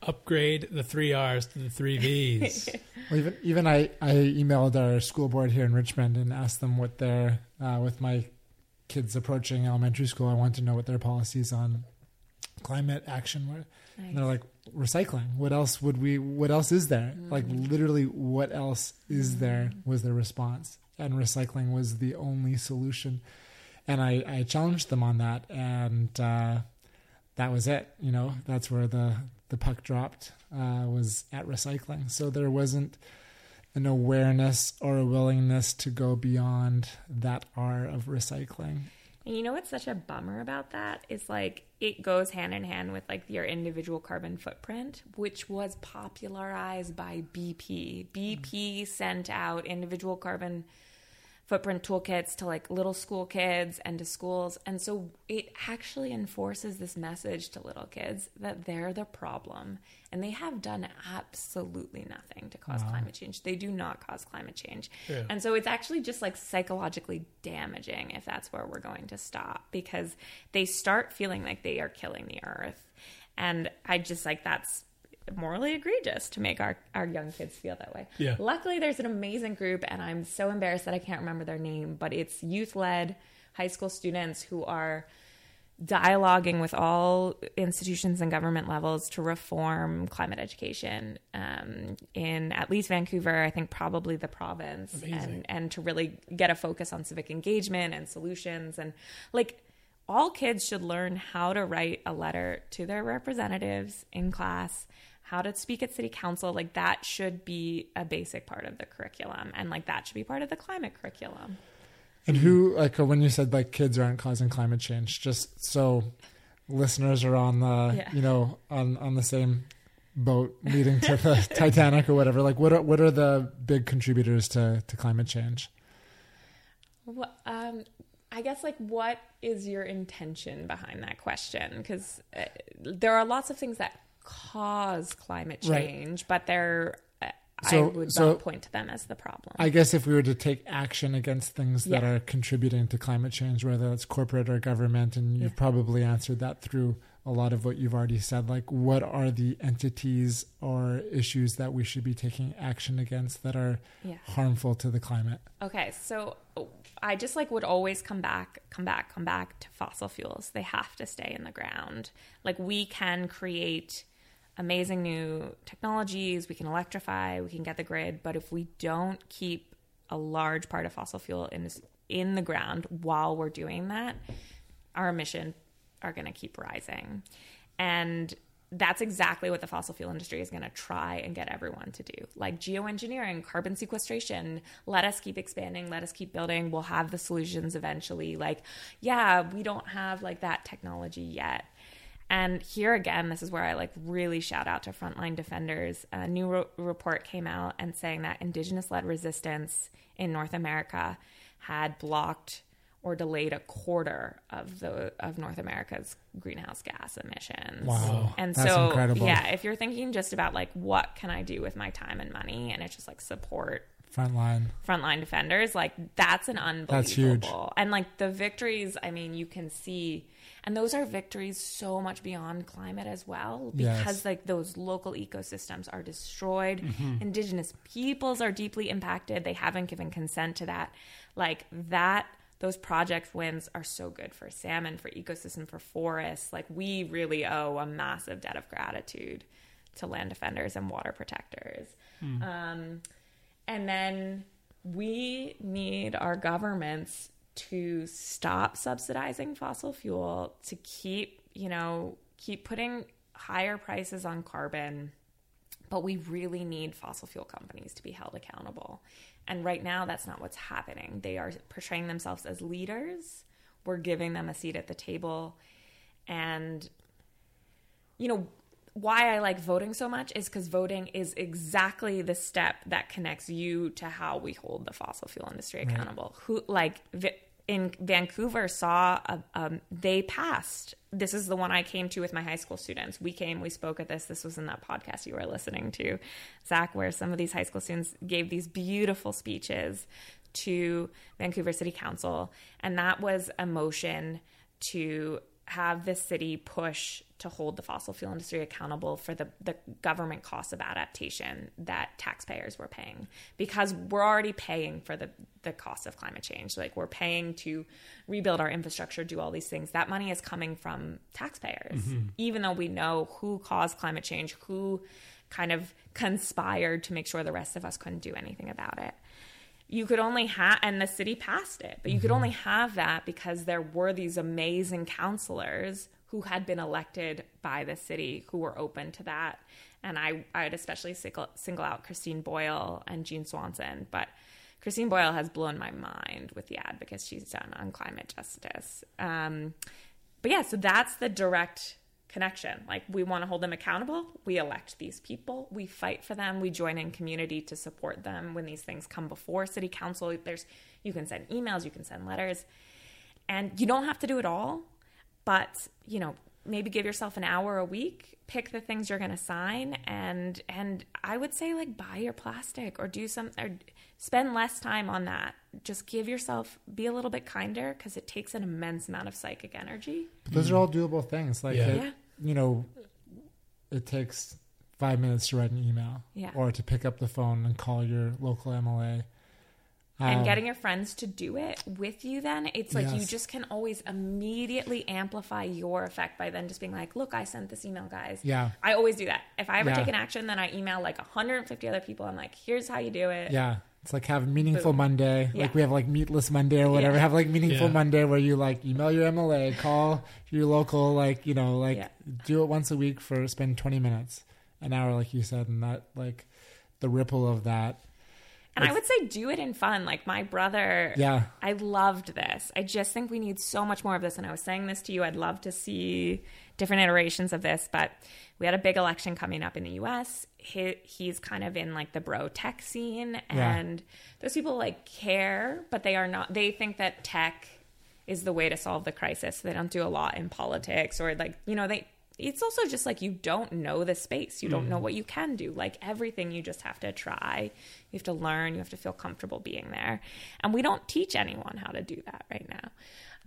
Upgrade the three R's to the three V's. <laughs> Well, even even I, I emailed our school board here in Richmond and asked them what their uh, with my kids approaching elementary school. I want to know what their policies on climate action were. And they're like recycling. What else would we? What else is there? Like literally, what else is there? Was their response, and recycling was the only solution. And I, I challenged them on that, and uh, that was it. You know, that's where the the puck dropped uh, was at recycling. So there wasn't an awareness or a willingness to go beyond that R of recycling. And you know what's such a bummer about that is like it goes hand in hand with like your individual carbon footprint, which was popularized by BP. BP sent out individual carbon footprint toolkits to like little school kids and to schools. And so it actually enforces this message to little kids that they're the problem. And they have done absolutely nothing to cause climate change. They do not cause climate change. Yeah. And so it's actually just like psychologically damaging if that's where we're going to stop because they start feeling like they are killing the earth. And I just like that's morally egregious to make our, our young kids feel that way. Yeah. Luckily, there's an amazing group, and I'm so embarrassed that I can't remember their name, but it's youth led high school students who are dialoguing with all institutions and government levels to reform climate education um, in at least Vancouver, I think probably the province, Amazing. and, and to really get a focus on civic engagement and solutions. And like all kids should learn how to write a letter to their representatives in class, how to speak at city council. Like that should be a basic part of the curriculum, and like that should be part of the climate curriculum. And who, like, when you said like kids aren't causing climate change, just so listeners are on the, Yeah. you know, on on the same boat leading to the <laughs> Titanic or whatever. Like, what are what are the big contributors to to climate change? What, um, I guess like what is your intention behind that question? Because uh, there are lots of things that cause climate Right. change, but they're uh, I So- would so- not point to them as the problem. I guess if we were to take action against things that Yeah. are contributing to climate change, whether it's corporate or government, and you've probably answered that through a lot of what you've already said, like what are the entities or issues that we should be taking action against that are Yeah. harmful to the climate? Okay, so I just like would always come back, come back, come back to fossil fuels. They have to stay in the ground. Like we can create amazing new technologies, we can electrify, we can get the grid, but if we don't keep a large part of fossil fuel in in the ground while we're doing that, our emissions are going to keep rising. And that's exactly what the fossil fuel industry is going to try and get everyone to do. Like geoengineering, carbon sequestration, let us keep expanding, let us keep building. We'll have the solutions eventually. Like, yeah, we don't have like that technology yet. And here again, this is where I like really shout out to frontline defenders. A new ro- report came out and saying that indigenous led resistance in North America had blocked or delayed a quarter of the of North America's greenhouse gas emissions. Wow. And That's so incredible. yeah, if you're thinking just about like what can I do with my time and money and it's just like support Frontline. frontline defenders, like that's an unbelievable. That's huge. And like the victories, I mean, you can see, and those are victories so much beyond climate as well, because Yes. like those local ecosystems are destroyed. Mm-hmm. Indigenous peoples are deeply impacted. They haven't given consent to that. Like that. Those project wins are so good for salmon, for ecosystem, for forests. Like we really owe a massive debt of gratitude to land defenders and water protectors. Um, and then we need our governments to stop subsidizing fossil fuel, to keep, you know, keep putting higher prices on carbon. But we really need fossil fuel companies to be held accountable. And right now, that's not what's happening. They are portraying themselves as leaders. We're giving them a seat at the table. And you know why I like voting so much is because voting is exactly the step that connects you to how we hold the fossil fuel industry accountable. Who like in Vancouver saw a, um, they passed. This is the one I came to with my high school students. We came, we spoke at this. This was in that podcast you were listening to, Zach, where some of these high school students gave these beautiful speeches to Vancouver City Council, and that was a motion to have the city push to hold the fossil fuel industry accountable for the, the government costs of adaptation that taxpayers were paying. Because we're already paying for the, the cost of climate change. Like we're paying to rebuild our infrastructure do all these things. That money is coming from taxpayers. Mm-hmm. Even though we know who caused climate change who kind of conspired to make sure the rest of us couldn't do anything about it you could only have and the city passed it but you could only have that because there were these amazing counselors who had been elected by the city who were open to that. And i i'd especially single, single out christine boyle and jean swanson but christine boyle has blown my mind with the advocacy she's done on climate justice. Um, but yeah so that's the direct connection. Like we want to hold them accountable. We elect these people. We fight for them. We join in community to support them when these things come before city council. There's you can send emails, you can send letters. And you don't have to do it all, but you know, maybe give yourself an hour a week, pick the things you're going to sign and and I would say like buy your plastic or do some or spend less time on that. Just give yourself be a little bit kinder cuz it takes an immense amount of psychic energy. But those are all doable things. Like, Yeah. it, Yeah. you know, it takes five minutes to write an email Yeah. or to pick up the phone and call your local MLA. and Um, getting your friends to do it with you then it's like you just can always immediately amplify your effect by then just being like look i sent this email guys Yeah. i always do that if i ever Yeah. take an action then i email like 150 other people i'm like here's how you do it Yeah. It's like have meaningful. Monday. Yeah. Like we have like meatless Monday or whatever. Yeah. Have like meaningful Yeah. Monday where you like email your MLA, call your local, like, you know, like do it once a week for spend 20 minutes, an hour, like you said. And that, like, the ripple of that. And i would say do it in fun like my brother Yeah. I loved this. I just think we need so much more of this. And I was saying this to you. I'd love to see different iterations of this, but we had a big election coming up in the US. He, he's kind of in like the bro tech scene, Yeah. and those people like care, but they are not, they think that tech is the way to solve the crisis. They don't do a lot in politics or like, you know, they, it's also just like you don't know the space. You don't know mm. what you can do. Like everything, you just have to try. You have to learn. You have to feel comfortable being there. And we don't teach anyone how to do that right now.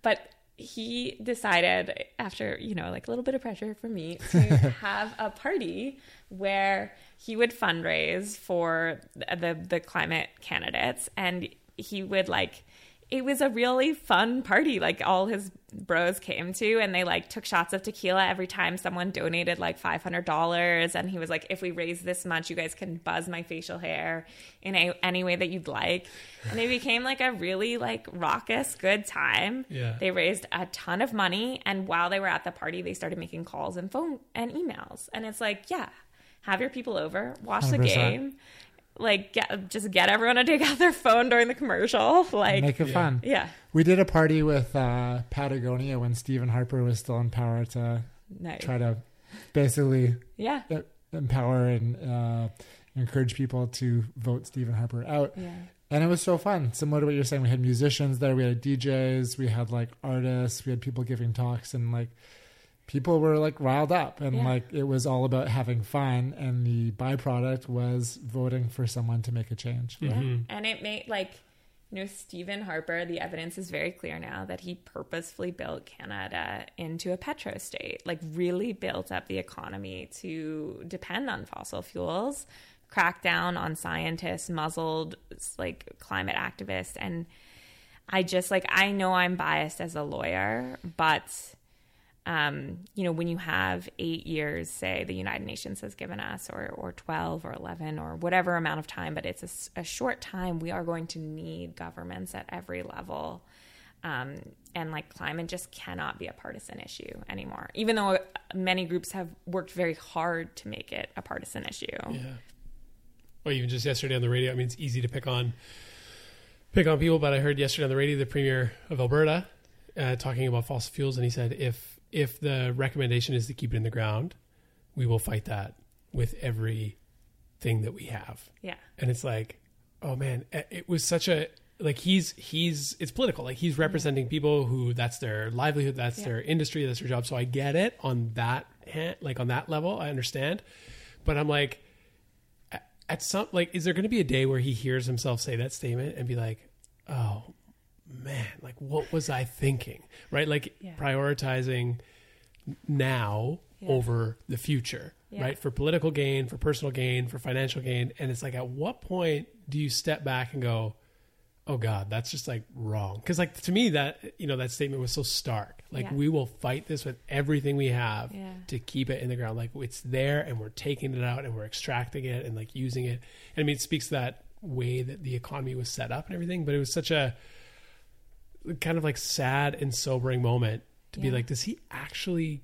But he decided after, you know, like a little bit of pressure from me to <laughs> have a party where he would fundraise for the the climate candidates and he would like it was a really fun party. Like all his bros came to, and they like took shots of tequila every time someone donated like five hundred dollars. And he was like, "If we raise this much, you guys can buzz my facial hair in a, any way that you'd like." And it became like a really like raucous, good time. Yeah. They raised a ton of money, and while they were at the party, they started making calls and phone and emails. And it's like, yeah, have your people over, watch the 100%. game. Like, get, just get everyone to take out their phone during the commercial. Like, Make it fun. yeah. We did a party with uh, Patagonia when Stephen Harper was still in power to Nice. try to basically Yeah. empower and uh, encourage people to vote Stephen Harper out. Yeah. And it was so fun. Similar to what you're saying, we had musicians there, we had DJs, we had like artists, we had people giving talks, and like people were like riled up, and Yeah. like it was all about having fun. And the byproduct was voting for someone to make a change. Yeah. Mm-hmm. And it made like, you know, Stephen Harper, the evidence is very clear now that he purposefully built Canada into a petro state, like really built up the economy to depend on fossil fuels, cracked down on scientists, muzzled like climate activists. And I just like, I know I'm biased as a lawyer, but um, you know, when you have eight years, say the United Nations has given us, or or twelve or eleven or whatever amount of time, but it's a short time. We are going to need governments at every level, um, and like climate just cannot be a partisan issue anymore. Even though many groups have worked very hard to make it a partisan issue. Yeah. Well, even just yesterday on the radio. I mean, it's easy to pick on pick on people, but I heard yesterday on the radio the premier of Alberta uh, talking about fossil fuels, and he said if if the recommendation is to keep it in the ground, we will fight that with every thing that we have. Yeah. And it's like, oh man, it was such a like he's he's it's political. Like he's representing people who that's their livelihood, that's Yeah. their industry, that's their job. So I get it on that hand, like on that level, I understand. But I'm like, at some like, is there going to be a day where he hears himself say that statement and be like, oh man, like what was I thinking? Right? Like Yeah. prioritizing now Yeah. over the future, Yeah. right? For political gain, for personal gain, for financial gain. And it's like, at what point do you step back and go, oh God, that's just like wrong? Because, like, to me, that, you know, that statement was so stark. Like, we will fight this with everything we have to keep it in the ground. Like, it's there and we're taking it out and we're extracting it and like using it. And I mean, it speaks to that way that the economy was set up and everything, but it was such a kind of like sad and sobering moment to be like, does he actually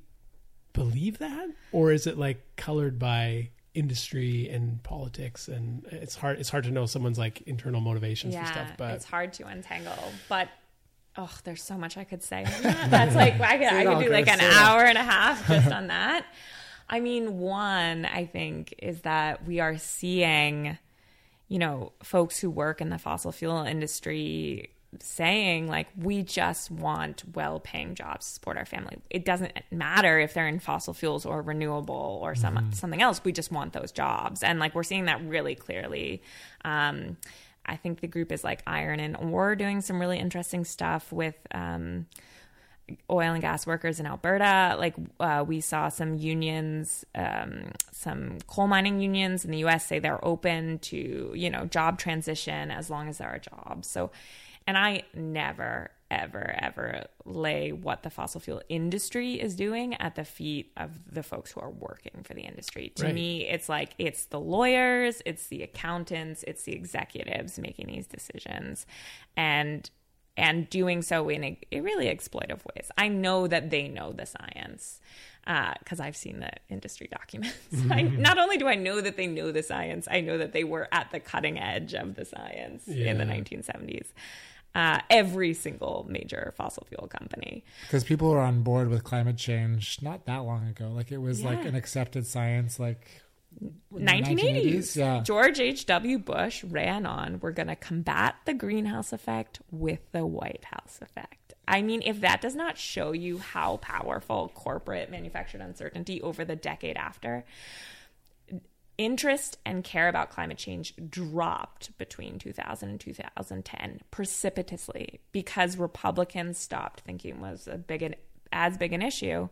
believe that or is it like colored by industry and politics and it's hard it's hard to know someone's like internal motivations for stuff but it's hard to untangle. But oh, there's so much I could say. <laughs> That's like I could, I could do like an say it all. hour and a half <laughs> just on that. I mean, one I think is that we are seeing, you know, folks who work in the fossil fuel industry saying like we just want well-paying jobs to support our family. It doesn't matter if they're in fossil fuels or renewable or some something else. We just want those jobs, and like we're seeing that really clearly. Um, I think the group is like Iron and Earth doing some really interesting stuff with. Um, oil and gas workers in Alberta. Like uh, we saw some unions, um, some coal mining unions in the U.S. say they're open to you know job transition as long as there are jobs. So, and I never ever ever lay what the fossil fuel industry is doing at the feet of the folks who are working for the industry. To Right. me, it's like it's the lawyers, it's the accountants, it's the executives making these decisions, and and doing so in a, a really exploitive ways. I know that they know the science uh, because I've seen the industry documents. <laughs> I, not only do I know that they know the science, I know that they were at the cutting edge of the science in the 1970s. Uh, every single major fossil fuel company. because people were on board with climate change not that long ago. Like it was like an accepted science. Like in the 1980s. Yeah, George H.W. Bush ran on, we're going to combat the greenhouse effect with the White House effect. I mean, if that does not show you how powerful corporate manufactured uncertainty over the decade after, interest and care about climate change dropped between 2000 and 2010 precipitously because Republicans stopped thinking was a big as big an issue.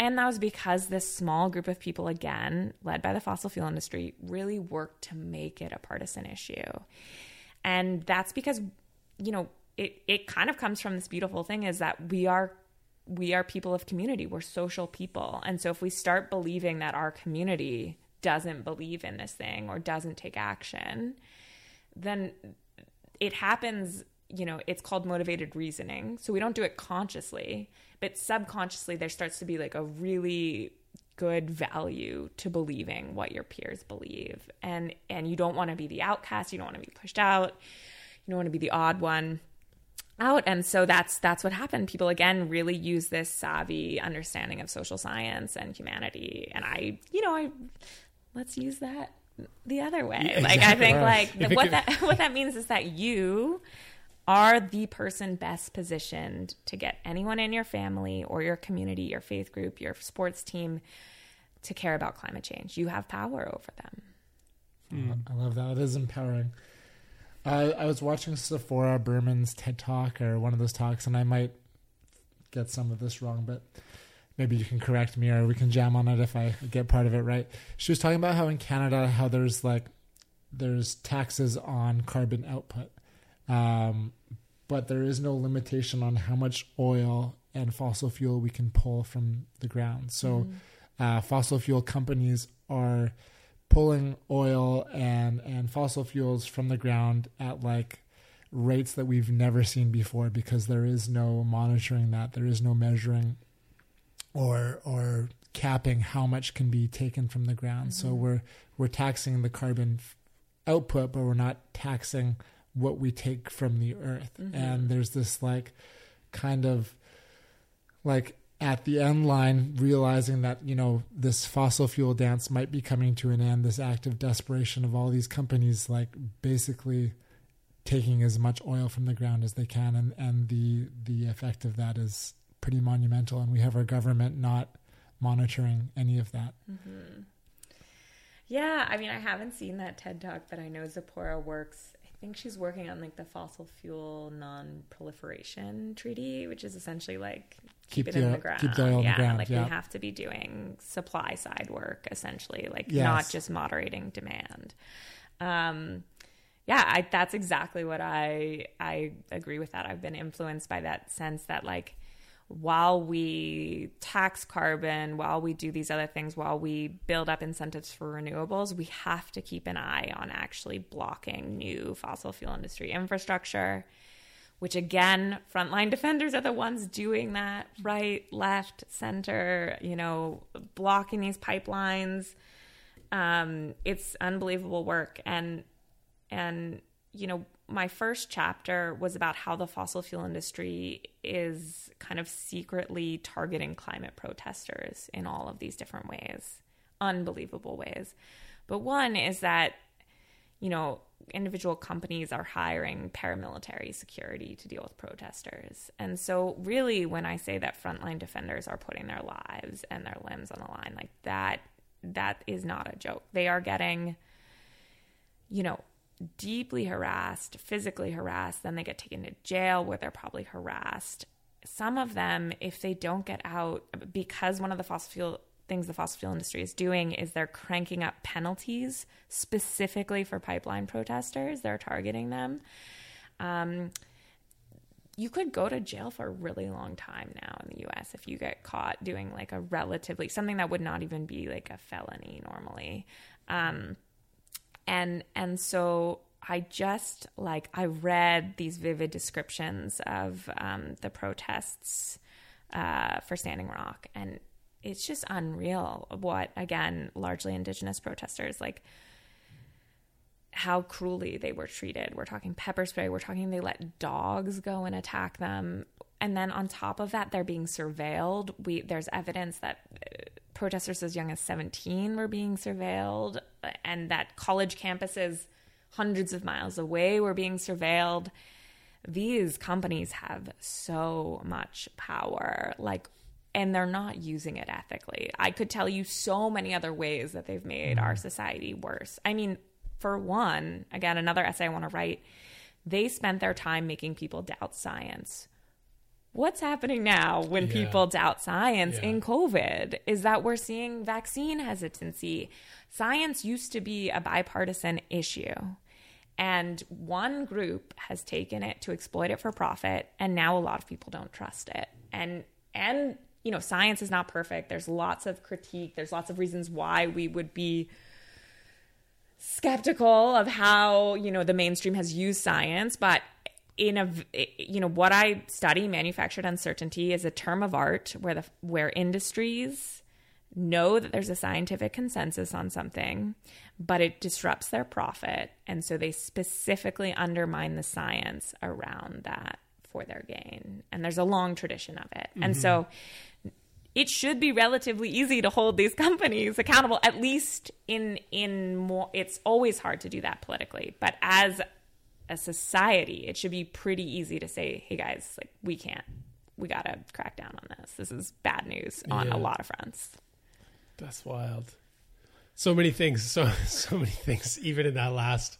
And that was because this small group of people, again, led by the fossil fuel industry, really worked to make it a partisan issue. And that's because, you know, it, it kind of comes from this beautiful thing is that we are we are people of community. We're social people. And so if we start believing that our community doesn't believe in this thing or doesn't take action, then it happens, you know, it's called motivated reasoning. So we don't do it consciously, but subconsciously there starts to be like a really good value to believing what your peers believe. And and you don't want to be the outcast, you don't want to be pushed out, you don't want to be the odd one. out and so that's that's what happened people again really use this savvy understanding of social science and humanity and i you know i let's use that the other way like i think like If it what that <laughs> what that means is that you are the person best positioned to get anyone in your family or your community your faith group your sports team to care about climate change you have power over them I love that. It is empowering. I I was watching Tzeporah Berman's TED Talk or one of those talks, and I might get some of this wrong, but maybe you can correct me or we can jam on it if I get part of it right. She was talking about how in Canada, how there's like there's taxes on carbon output, um, but there is no limitation on how much oil and fossil fuel we can pull from the ground. So, uh, fossil fuel companies are pulling oil and and fossil fuels from the ground at like rates that we've never seen before because there is no monitoring that there is no measuring or or capping how much can be taken from the ground. So mm-hmm. we're we're taxing the carbon f- output but we're not taxing what we take from the earth. Mm-hmm. And there's this like kind of like at the end line realizing that you know this fossil fuel dance might be coming to an end this act of desperation of all these companies like basically taking as much oil from the ground as they can. And and the the effect of that is pretty monumental and we have our government not monitoring any of that Yeah, I mean, I haven't seen that TED talk, but I know Tzeporah works. I think she's working on like the fossil fuel non-proliferation treaty, which is essentially like keep, Keep it the in the ground. keep the oil in the yeah, ground, like yeah. we have to be doing supply side work essentially, like Yes. not just moderating demand. Um, yeah, I, that's exactly what I I agree with that. I've been influenced by that sense that like while we tax carbon, while we do these other things, while we build up incentives for renewables, we have to keep an eye on actually blocking new fossil fuel industry infrastructure, which again, frontline defenders are the ones doing that right, left, center, you know, blocking these pipelines. Um, it's unbelievable work. And and you know my first chapter was about how the fossil fuel industry is kind of secretly targeting climate protesters in all of these different ways unbelievable ways. But one is that you know individual companies are hiring paramilitary security to deal with protesters. And so really when i say that frontline defenders are putting their lives and their limbs on the line like that that is not a joke. They are getting you know, deeply harassed, physically harassed. Then they get taken to jail where they're probably harassed. Some of them, if they don't get out, because one of the fossil fuel things the fossil fuel industry is doing is they're cranking up penalties specifically for pipeline protesters. They're targeting them. Um, you could go to jail for a really long time now in the US if you get caught doing like a relatively something that would not even be like a felony normally. Um, and and so I just like I read these vivid descriptions of um, the protests uh, for Standing Rock, and it's just unreal what again largely indigenous protesters like how cruelly they were treated. We're talking pepper spray. We're talking they let dogs go and attack them. And then on top of that, they're being surveilled. We there's evidence that uh, protesters as young as 17 were being surveilled, and that college campuses hundreds of miles away were being surveilled. These companies have so much power, like, and they're not using it ethically. I could tell you so many other ways that they've made our mm-hmm. society worse. I mean, for one, again, another essay I want to write, they spent their time making people doubt science. What's happening now when Yeah. people doubt science Yeah. in COVID is that we're seeing vaccine hesitancy. Science used to be a bipartisan issue. And one group has taken it to exploit it for profit, and now a lot of people don't trust it. And and you know, science is not perfect. There's lots of critique. There's lots of reasons why we would be skeptical of how you know the mainstream has used science but in a you know what i study manufactured uncertainty is a term of art where the where industries know that there's a scientific consensus on something but it disrupts their profit and so they specifically undermine the science around that for their gain. And there's a long tradition of it. And so it should be relatively easy to hold these <laughs> companies accountable at least in in more it's always hard to do that politically but as a society it should be pretty easy to say hey guys like we can't we got to crack down on this this is bad news on Yeah. a lot of fronts That's wild. So many things. So <laughs> so many things. Even in that last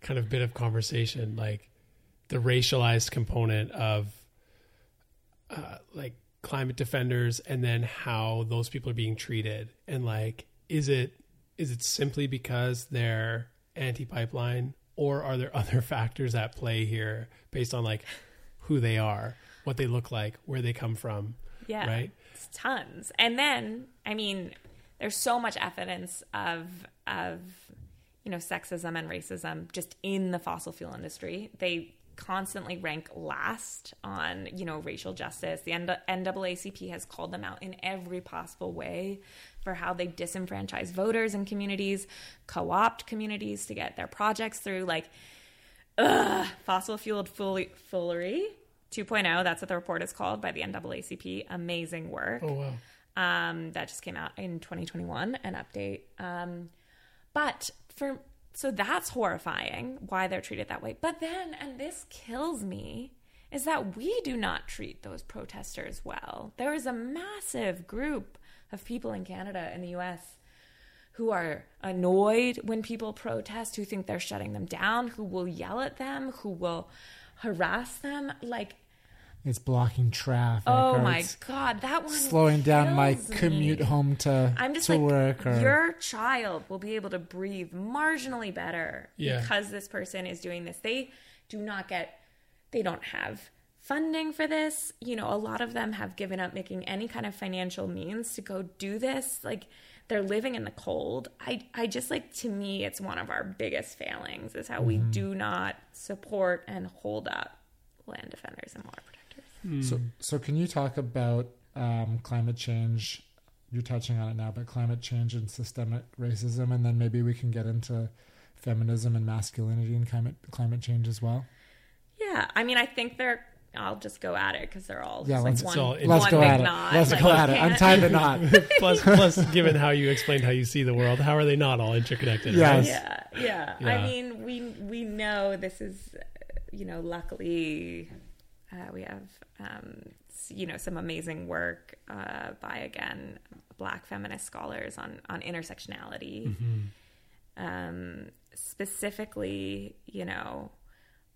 kind of bit of conversation, like the racialized component of uh, like climate defenders, and then how those people are being treated, and like, is it is it simply because they're anti-pipeline, or are there <laughs> other factors at play here based on like who they are, what they look like, where they come from? Yeah. Right. It's tons. And then, I mean, there's so much evidence of of you know sexism and racism just in the fossil fuel industry. They constantly rank last on you know racial justice. The NAACP has called them out in every possible way for how they disenfranchise voters and communities, co-opt communities to get their projects through. Like ugh, fossil fueled foolery 2.0. That's what the report is called by the NAACP. Amazing work. Oh wow. Um, that just came out in 2021, an update. Um, but for so that's horrifying why they're treated that way. But then, and this kills me, is that we do not treat those protesters well. There is a massive group of people in Canada and the US who are annoyed when people protest, who think they're shutting them down, who will yell at them, who will harass them. Like, It's blocking traffic. oh my god, that one slowing down my kills me. commute home to I'm just to like work. Or your child will be able to breathe marginally better Yeah. because this person is doing this. They do not get they don't have funding for this. You know, a lot of them have given up making any kind of financial means to go do this. Like they're living in the cold. I I just like to me it's one of our biggest failings is how we Mm-hmm. do not support and hold up land defenders and water protectors. So, so can you talk about um, climate change? You're touching on it now, but climate change and systemic racism, and then maybe we can get into feminism and masculinity and climate climate change as well. Yeah, I mean, I think they're. I'll just go at it because they're all Yeah, just let's- like It's all one, in- Let's one go big at it. knot. Let's Like, go at it. I'm can't- tied to <laughs> knot. <laughs> plus, plus, given how you explained how you see the world, how are they not all interconnected? Yes. Yeah, yeah, Yeah. I mean, we we know this is, uh, you know, luckily, uh, we have, um, you know, some amazing work uh, by again Black feminist scholars on on intersectionality, um, specifically, you know,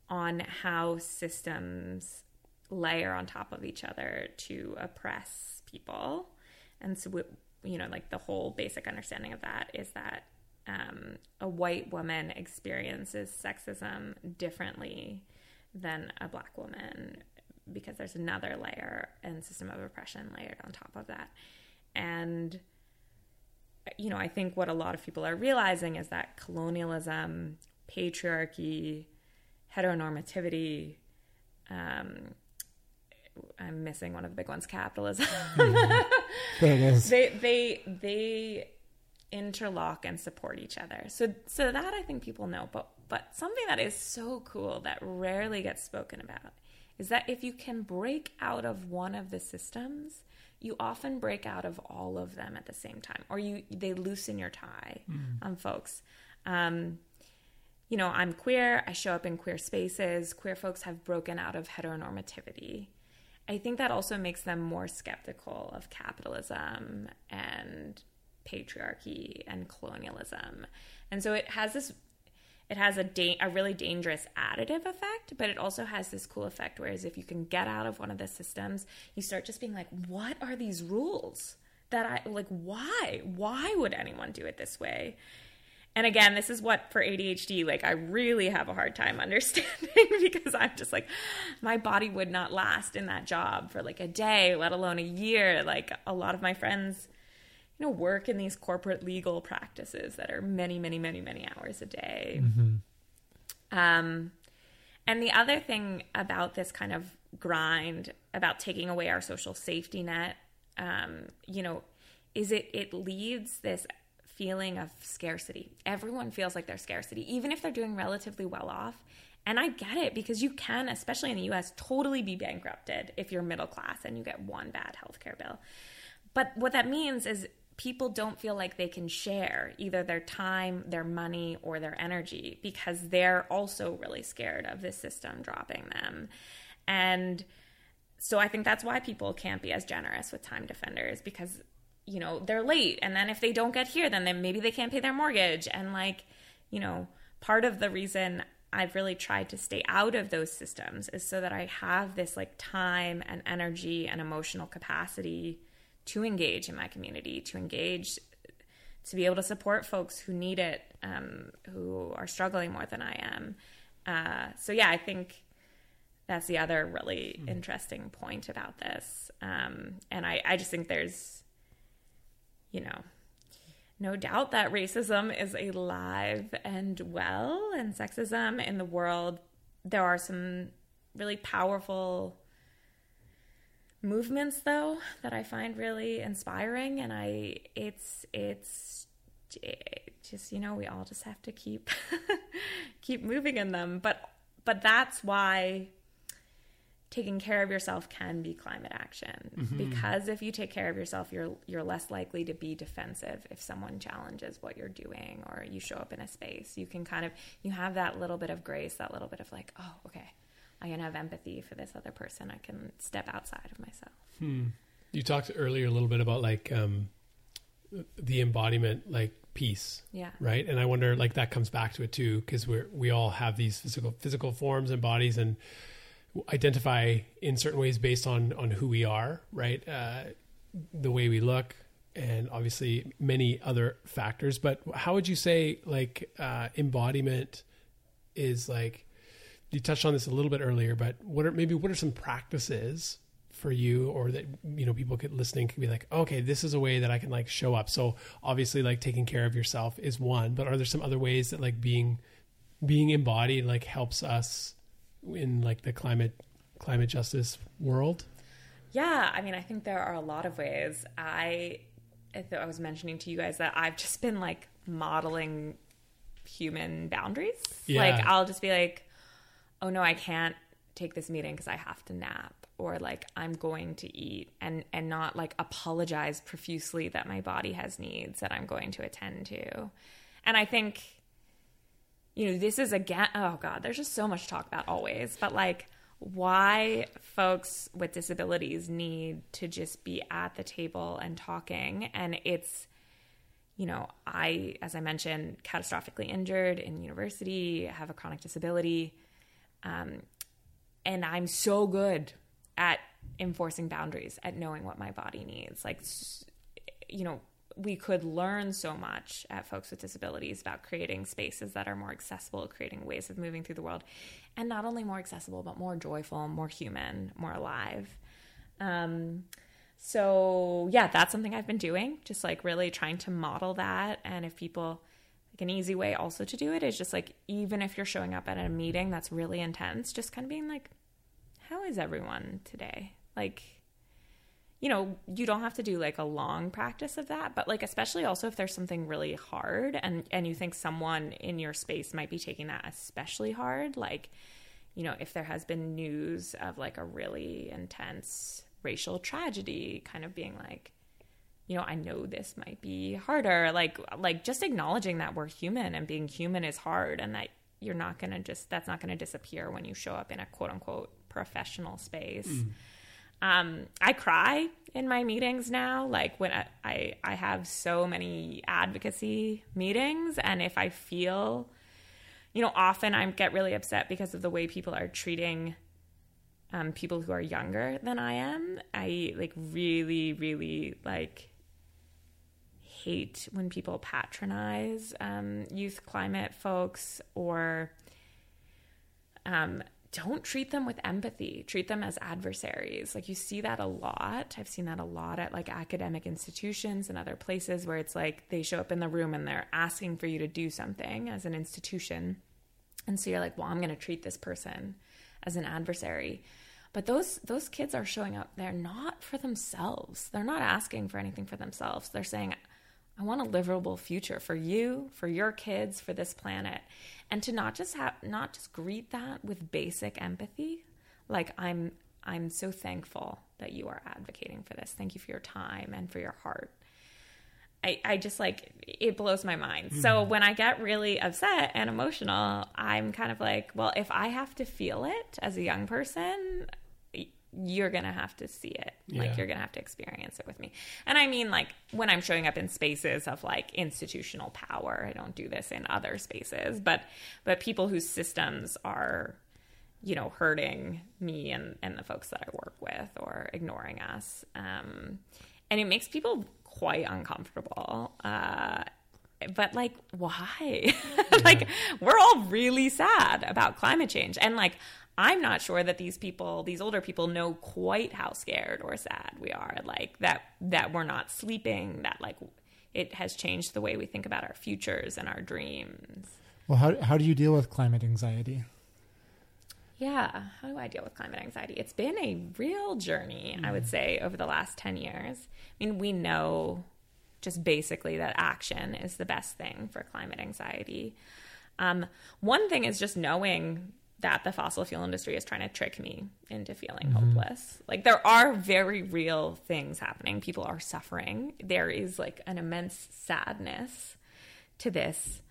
on how systems layer on top of each other to oppress people. And so, we, you know, like the whole basic understanding of that is that um, a white woman experiences sexism differently than a black woman because there's another layer and system of oppression layered on top of that. And you know, I think what a lot of people are realizing is that colonialism, patriarchy, heteronormativity, um, I'm missing one of the big ones, capitalism. <laughs> There it is. they they they interlock and support each other. So so that I think people know. But but something that is so cool that rarely gets spoken about is that if you can break out of one of the systems, you often break out of all of them at the same time, or you they loosen your tie on folks. Um, you know, I'm queer. I show up in queer spaces. Queer folks have broken out of heteronormativity. I think that also makes them more skeptical of capitalism and patriarchy and colonialism. And so it has this it has a da- a really dangerous additive effect, but it also has this cool effect whereas if you can get out of one of the systems, you start just being like, what are these rules? That I like why? Why would anyone do it this way? And again, this is what for ADHD, like I really have a hard time <laughs> understanding <laughs> because I'm just like, my body would not last in that job for like a day, let alone a year. Like a lot of my friends, you know, work in these corporate legal practices that are many, many, many, many hours a day. Um, and the other thing about this kind of grind, about taking away our social safety net, um, you know, is it it leads this feeling of scarcity. Everyone feels like there's scarcity, even if they're doing relatively well off. And I get it because you can, especially in the US, totally be bankrupted if you're middle class and you get one bad healthcare bill. But what that means is people don't feel like they can share either their time, their money, or their energy because they're also really scared of the system dropping them. And so I think that's why people can't be as generous with time defenders because you know they're late and then if they don't get here then, maybe they can't pay their mortgage and like you know part of the reason I've really tried to stay out of those systems is so that I have this like time and energy and emotional capacity to engage in my community, to engage, to be able to support folks who need it, um, who are struggling more than I am. Uh, so, yeah, I think that's the other really mm. interesting point about this. Um, and I, I just think there's, you know, no doubt that racism is alive and well, and sexism in the world. There are some really powerful movements though that I find really inspiring and I it's it's just you know we all just have to keep <laughs> keep moving in them. But but that's why taking care of yourself can be climate action. Mm-hmm. because if you take care of yourself you're you're less likely to be defensive if someone challenges what you're doing or you show up in a space. You can kind of you have that little bit of grace that little bit of like oh okay I can have empathy for this other person. I can step outside of myself. Hmm. You talked earlier a little bit about like um, the embodiment, like peace. Yeah. Right. And I wonder, like, that comes back to it too, because we're we all have these physical physical forms and bodies, and identify in certain ways based on on who we are. Right. Uh, the way we look, and obviously many other factors. But how would you say like uh, embodiment is like you touched on this a little bit earlier, but what are maybe what are some practices for you or that you know people could listening could be like, okay, this is a way that I can like show up. So obviously like taking care of yourself is one, but are there some other ways that like being being embodied like helps us in like the climate climate justice world? Yeah, I mean, I think there are a lot of ways. I I was mentioning to you guys that I've just been like modeling human boundaries. Yeah. Like I'll just be like oh no, I can't take this meeting because I have to nap or like I'm going to eat and and not like apologize profusely that my body has needs that I'm going to attend to. And I think you know, this is again oh god, there's just so much talk about always, but like why folks with disabilities need to just be at the table and talking and it's you know, I as I mentioned catastrophically injured in university, have a chronic disability um, and I'm so good at enforcing boundaries, at knowing what my body needs. Like, you know, we could learn so much at folks with disabilities about creating spaces that are more accessible, creating ways of moving through the world, and not only more accessible, but more joyful, more human, more alive. Um, so, yeah, that's something I've been doing, just like really trying to model that. And if people, an easy way also to do it is just like even if you're showing up at a meeting that's really intense, just kind of being like, how is everyone today? Like, you know, you don't have to do like a long practice of that, but like especially also if there's something really hard and and you think someone in your space might be taking that especially hard, like you know, if there has been news of like a really intense racial tragedy kind of being like you know, I know this might be harder. Like like just acknowledging that we're human and being human is hard and that you're not going to just that's not going to disappear when you show up in a quote unquote professional space. Mm. Um, I cry in my meetings now. Like when I, I, I have so many advocacy meetings, and if I feel, you know, often I get really upset because of the way people are treating um, people who are younger than I am. I like really, really like hate when people patronize um, youth climate folks or um, don't treat them with empathy. Treat them as adversaries. Like you see that a lot. I've seen that a lot at like academic institutions and other places where it's like they show up in the room and they're asking for you to do something as an institution. And so you're like well i'm going to treat this person as an adversary. But those those kids are showing up. They're not for themselves. They're not asking for anything for themselves. They're saying I want a livable future for you, for your kids, for this planet. And to not just have not just greet that with basic empathy, like I'm I'm so thankful that you are advocating for this. Thank you for your time and for your heart. I, I just like it blows my mind. Mm-hmm. So when I get really upset and emotional, I'm kind of like, well, if I have to feel it as a young person, you're gonna have to see it. Yeah. Like you're gonna have to experience it with me. And I mean like when I'm showing up in spaces of like institutional power, I don't do this in other spaces, but but people whose systems are you know hurting me and and the folks that i work with or ignoring us um and it makes people quite uncomfortable uh but like why <laughs> like we're all really sad about climate change and like i'm not sure that these people these older people know quite how scared or sad we are like that that we're not sleeping that like it has changed the way we think about our futures and our dreams well how, how do you deal with climate anxiety yeah. How do I deal with climate anxiety? It's been a real journey, mm. I would mm. say, over the last 10 years. I mean, we know just basically that action is the best thing for climate anxiety. Um, one thing is just knowing that the fossil fuel industry is trying to trick me into feeling mm hopeless. Like there are very real things happening. People are suffering. There is like an immense sadness to this,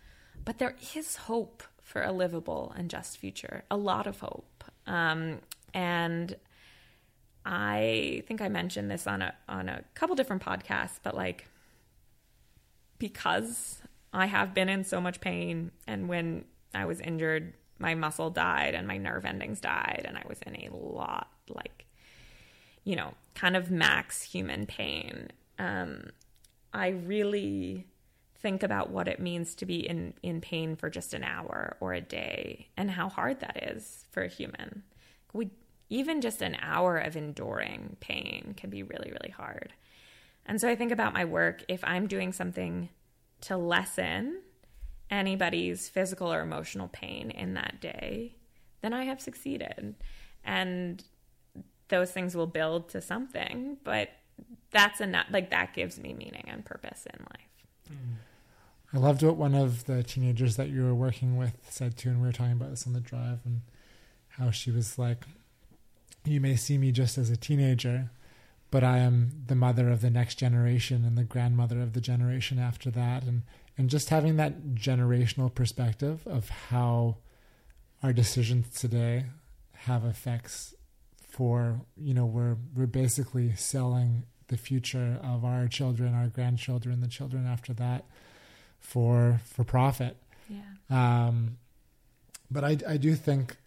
but there is hope for a livable and just future. A lot of hope. Um, and I think I mentioned this on a on a couple different podcasts, but like because I have been in so much pain and when I was injured, my muscle died and my nerve endings died and I was in a lot like you know, kind of max human pain. Um, I really think about what it means to be in, in pain for just an hour or a day and how hard that is for a human. We even just an hour of enduring pain can be really, really hard. And so I think about my work if I'm doing something to lessen anybody's physical or emotional pain in that day, then I have succeeded. And those things will build to something, but that's enough. Like that gives me meaning and purpose in life. Mm. I loved what one of the teenagers that you were working with said too, and we were talking about this on the drive, and how she was like, "You may see me just as a teenager, but I am the mother of the next generation and the grandmother of the generation after that," and and just having that generational perspective of how our decisions today have effects for you know we're we're basically selling the future of our children, our grandchildren, the children after that for for profit. Yeah. Um, but I I do think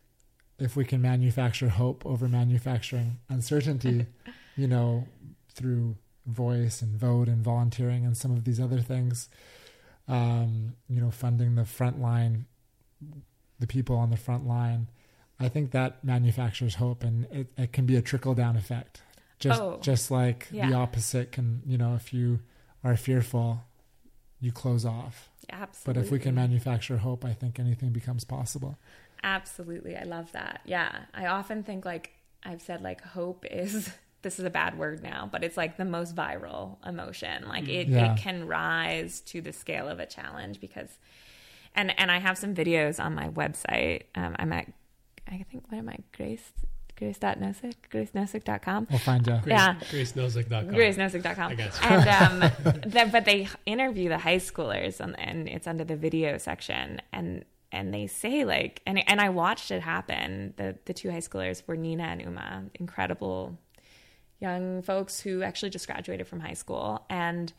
if we can manufacture hope over manufacturing uncertainty, <laughs> you know, through voice and vote and volunteering and some of these other things, um, you know, funding the front line, the people on the front line, I think that manufactures hope and it, it can be a trickle down effect. Just oh, just like yeah. the opposite can, you know, if you are fearful, you close off. Absolutely. But if we can manufacture hope, I think anything becomes possible. Absolutely. I love that. Yeah. I often think like I've said like hope is <laughs> this is a bad word now, but it's like the most viral emotion. Like it, yeah. it can rise to the scale of a challenge because and and I have some videos on my website. Um, I'm at I think what am I Grace grace.nosek, gracenosek.com. We'll find you. Grace, yeah. gracenosek.com. gracenosek.com. I guess. And, um, <laughs> the, but they interview the high schoolers and, and it's under the video section. And and they say like and and I watched it happen. The the two high schoolers were Nina and Uma, incredible young folks who actually just graduated from high school and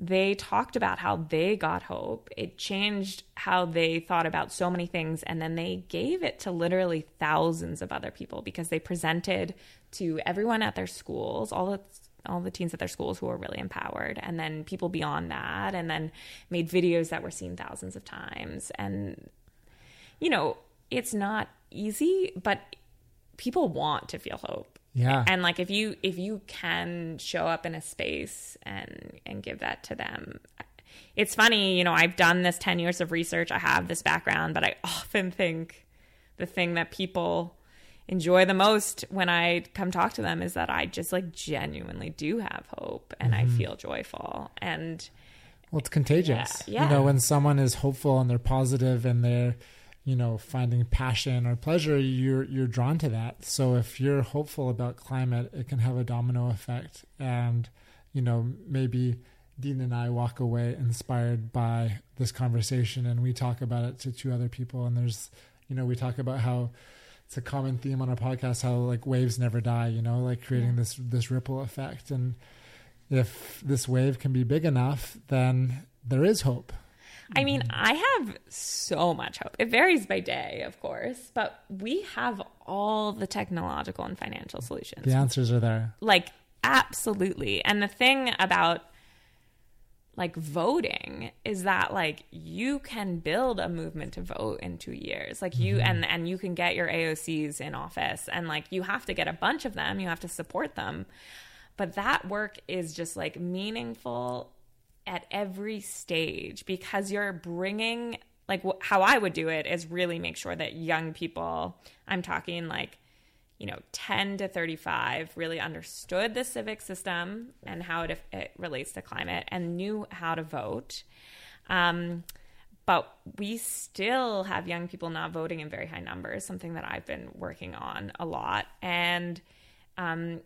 they talked about how they got hope. It changed how they thought about so many things. And then they gave it to literally thousands of other people because they presented to everyone at their schools, all the all the teens at their schools who were really empowered, and then people beyond that, and then made videos that were seen thousands of times. And you know, it's not easy, but people want to feel hope yeah. And like if you if you can show up in a space and and give that to them. It's funny, you know, I've done this 10 years of research. I have this background, but I often think the thing that people enjoy the most when I come talk to them is that I just like genuinely do have hope and mm-hmm. I feel joyful. And Well, it's contagious. Yeah, yeah. You know, when someone is hopeful and they're positive and they're, you know, finding passion or pleasure, you're you're drawn to that. So if you're hopeful about climate, it can have a domino effect. And, you know, maybe Dean and I walk away inspired by this conversation and we talk about it to two other people and there's you know, we talk about how it's a common theme on our podcast how like waves never die, you know, like creating this this ripple effect and if this wave can be big enough, then there is hope. I mean, I have so much hope. It varies by day, of course, but we have all the technological and financial solutions. The answers are there. Like, absolutely. And the thing about like voting is that like you can build a movement to vote in 2 years. Like you mm-hmm. and and you can get your AOCs in office and like you have to get a bunch of them, you have to support them. But that work is just like meaningful at every stage because you're bringing like wh- how I would do it is really make sure that young people, I'm talking like you know 10 to 35 really understood the civic system and how it, it relates to climate and knew how to vote. Um, but we still have young people not voting in very high numbers something that i've been working on a lot. And um,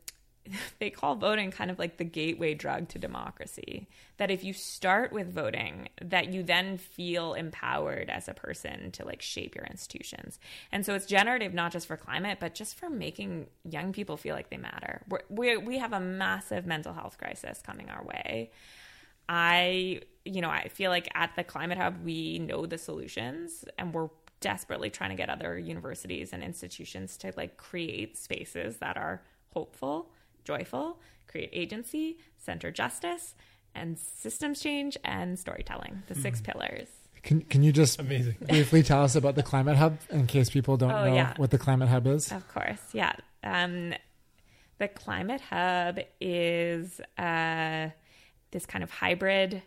<laughs> they call voting kind of like the gateway drug to democracy. That if you start with voting, that you then feel empowered as a person to like shape your institutions. And so it's generative not just for climate, but just for making young people feel like they matter. We we have a massive mental health crisis coming our way. I, you know, I feel like at the Climate Hub, we know the solutions and we're desperately trying to get other universities and institutions to like create spaces that are hopeful, joyful, create agency, center justice, and systems change and storytelling, the six pillars. Can can you just Amazing. <laughs> briefly tell us about the Climate Hub in case people don't Oh, know yeah. what the Climate Hub is? Of course, yeah. Um, the Climate Hub is uh, this kind of hybrid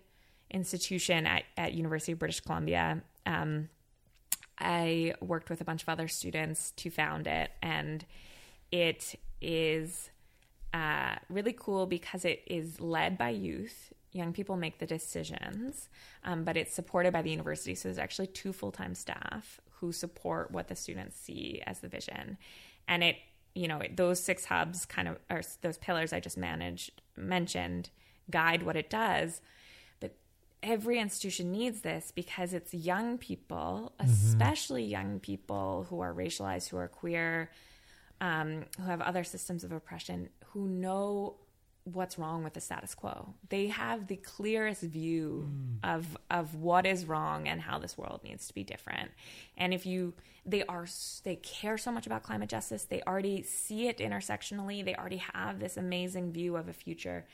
institution at, at University of British Columbia. Um, I worked with a bunch of other students to found it, and it is uh, really cool because it is led by youth. Young people make the decisions, um, but it's supported by the university. So there's actually two full time staff who support what the students see as the vision. And it, you know, it, those six hubs kind of, or those pillars I just managed, mentioned, guide what it does. But every institution needs this because it's young people, especially young people who are racialized, who are queer, um, who have other systems of oppression, who know what's wrong with the status quo. They have the clearest view of of what is wrong and how this world needs to be different. And if you they are they care so much about climate justice, they already see it intersectionally, they already have this amazing view of a future.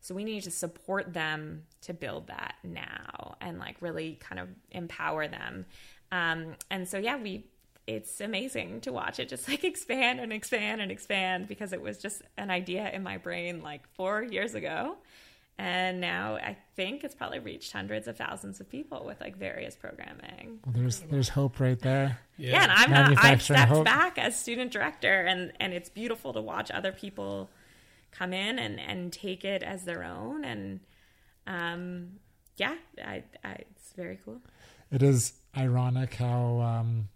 So we need to support them to build that now and like really kind of empower them. Um, and so yeah, we it's amazing to watch it just like expand and expand and expand because it was just an idea in my brain like four years ago. And now I think it's probably reached hundreds of thousands of people with like various programming. Well, there's there's hope right there. Yeah, and I'm not, I've Manufacturing stepped hope. back as student director and, and it's beautiful to watch other people come in and, and take it as their own. And um, yeah, I, I, it's very cool. It is ironic how, um,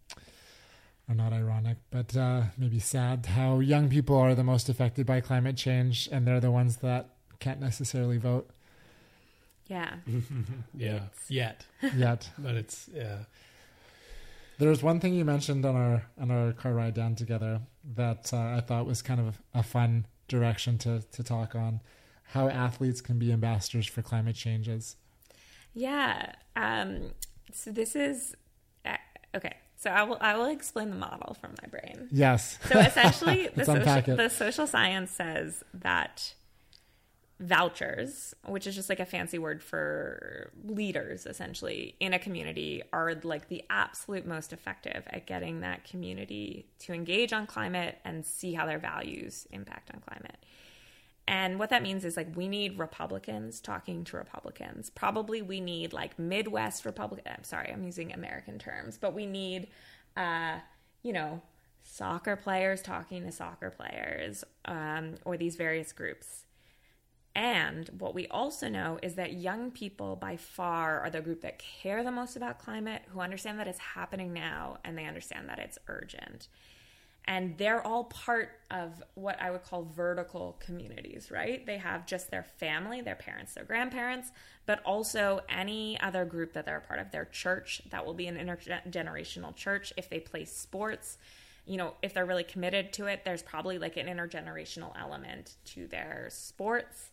or not ironic, but uh, maybe sad how young people are the most affected by climate change, and they're the ones that can't necessarily vote Yeah. <laughs> Yeah. Yet. yet. <laughs> But it's yeah. There's one thing you mentioned on our on our car ride down together that uh, I thought was kind of a fun direction to to talk on how athletes can be ambassadors for climate changes. Yeah. Um, so this is uh, okay. So I will I will explain the model from my brain. Yes. So essentially, <laughs> the social, the social science says that vouchers, which is just like a fancy word for leaders, essentially in a community, are like the absolute most effective at getting that community to engage on climate and see how their values impact on climate. And what that means is like we need Republicans talking to Republicans. Probably we need like Midwest Republican. I'm sorry, I'm using American terms, but we need, uh, you know, soccer players talking to soccer players, um, or these various groups. And what we also know is that young people by far are the group that care the most about climate, who understand that it's happening now and they understand that it's urgent. And they're all part of what I would call vertical communities, right? They have just their family, their parents, their grandparents, but also any other group that they're a part of. Their church, that will be an intergenerational church. If they play sports, you know, if they're really committed to it, there's probably like an intergenerational element to their sports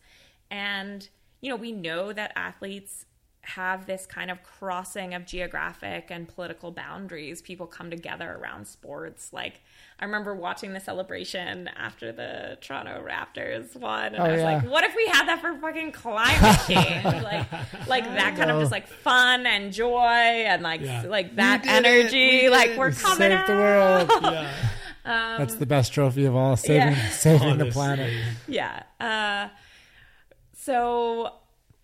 and, you know, we know that athletes have this kind of crossing of geographic and political boundaries. People come together around sports. Like, I remember watching the celebration after the Toronto Raptors won, and Oh, I was yeah. like, "What if we had that for fucking climate <laughs> change? like, like that kind of just like fun and joy and like Yeah. like that energy. We like we're coming Saved out. the world. Yeah. <laughs> That's the best trophy of all. Saving, Yeah. saving the planet. yeah. Uh, so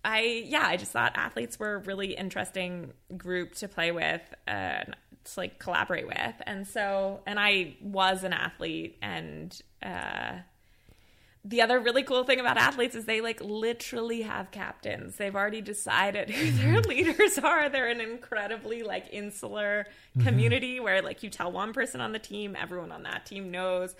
I yeah, I just thought athletes were a really interesting group to play with and to like collaborate with. And so and I was an athlete and uh the other really cool thing about athletes is they like literally have captains. They've already decided <laughs> who their leaders are. They're an incredibly like insular community where like you tell one person on the team, everyone on that team knows,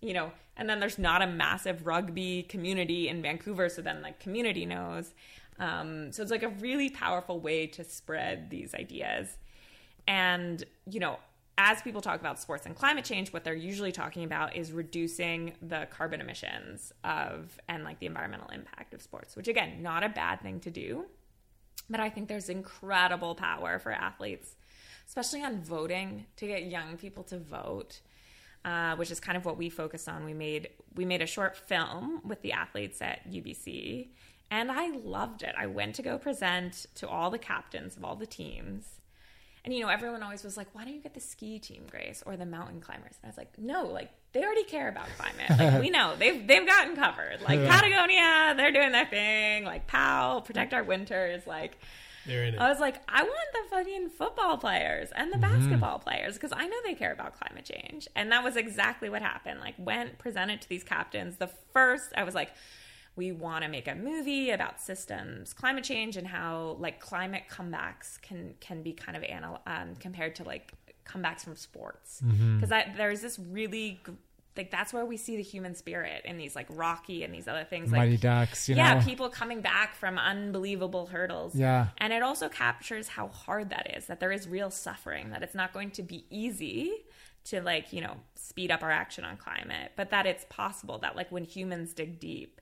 you know, and then there's not a massive rugby community in Vancouver, so then like community knows. Um, so it's like a really powerful way to spread these ideas. And, you know, as people talk about sports and climate change, what they're usually talking about is reducing the carbon emissions of and like the environmental impact of sports, which again, not a bad thing to do. But I think there's incredible power for athletes, especially on voting, to get young people to vote. Uh, which is kind of what we focused on. We made we made a short film with the athletes at UBC, and I loved it. I went to go present to all the captains of all the teams, and you know everyone always was like, "Why don't you get the ski team, Grace, or the mountain climbers?" And I was like, "No, like they already care about climate. Like we know <laughs> they've they've gotten covered. Like Patagonia, they're doing their thing. Like POW, protect our winters. Like." They're in it. I was like, I want the fucking football players and the mm-hmm. basketball players because I know they care about climate change. And that was exactly what happened. Like, went presented to these captains. The first, I was like, we want to make a movie about systems climate change and how like climate comebacks can can be kind of anal- um, compared to like comebacks from sports because there's this really like that's where we see the human spirit in these like rocky and these other things like Mighty Ducks, you yeah know. people coming back from unbelievable hurdles Yeah. and it also captures how hard that is that there is real suffering that it's not going to be easy to like you know speed up our action on climate but that it's possible that like when humans dig deep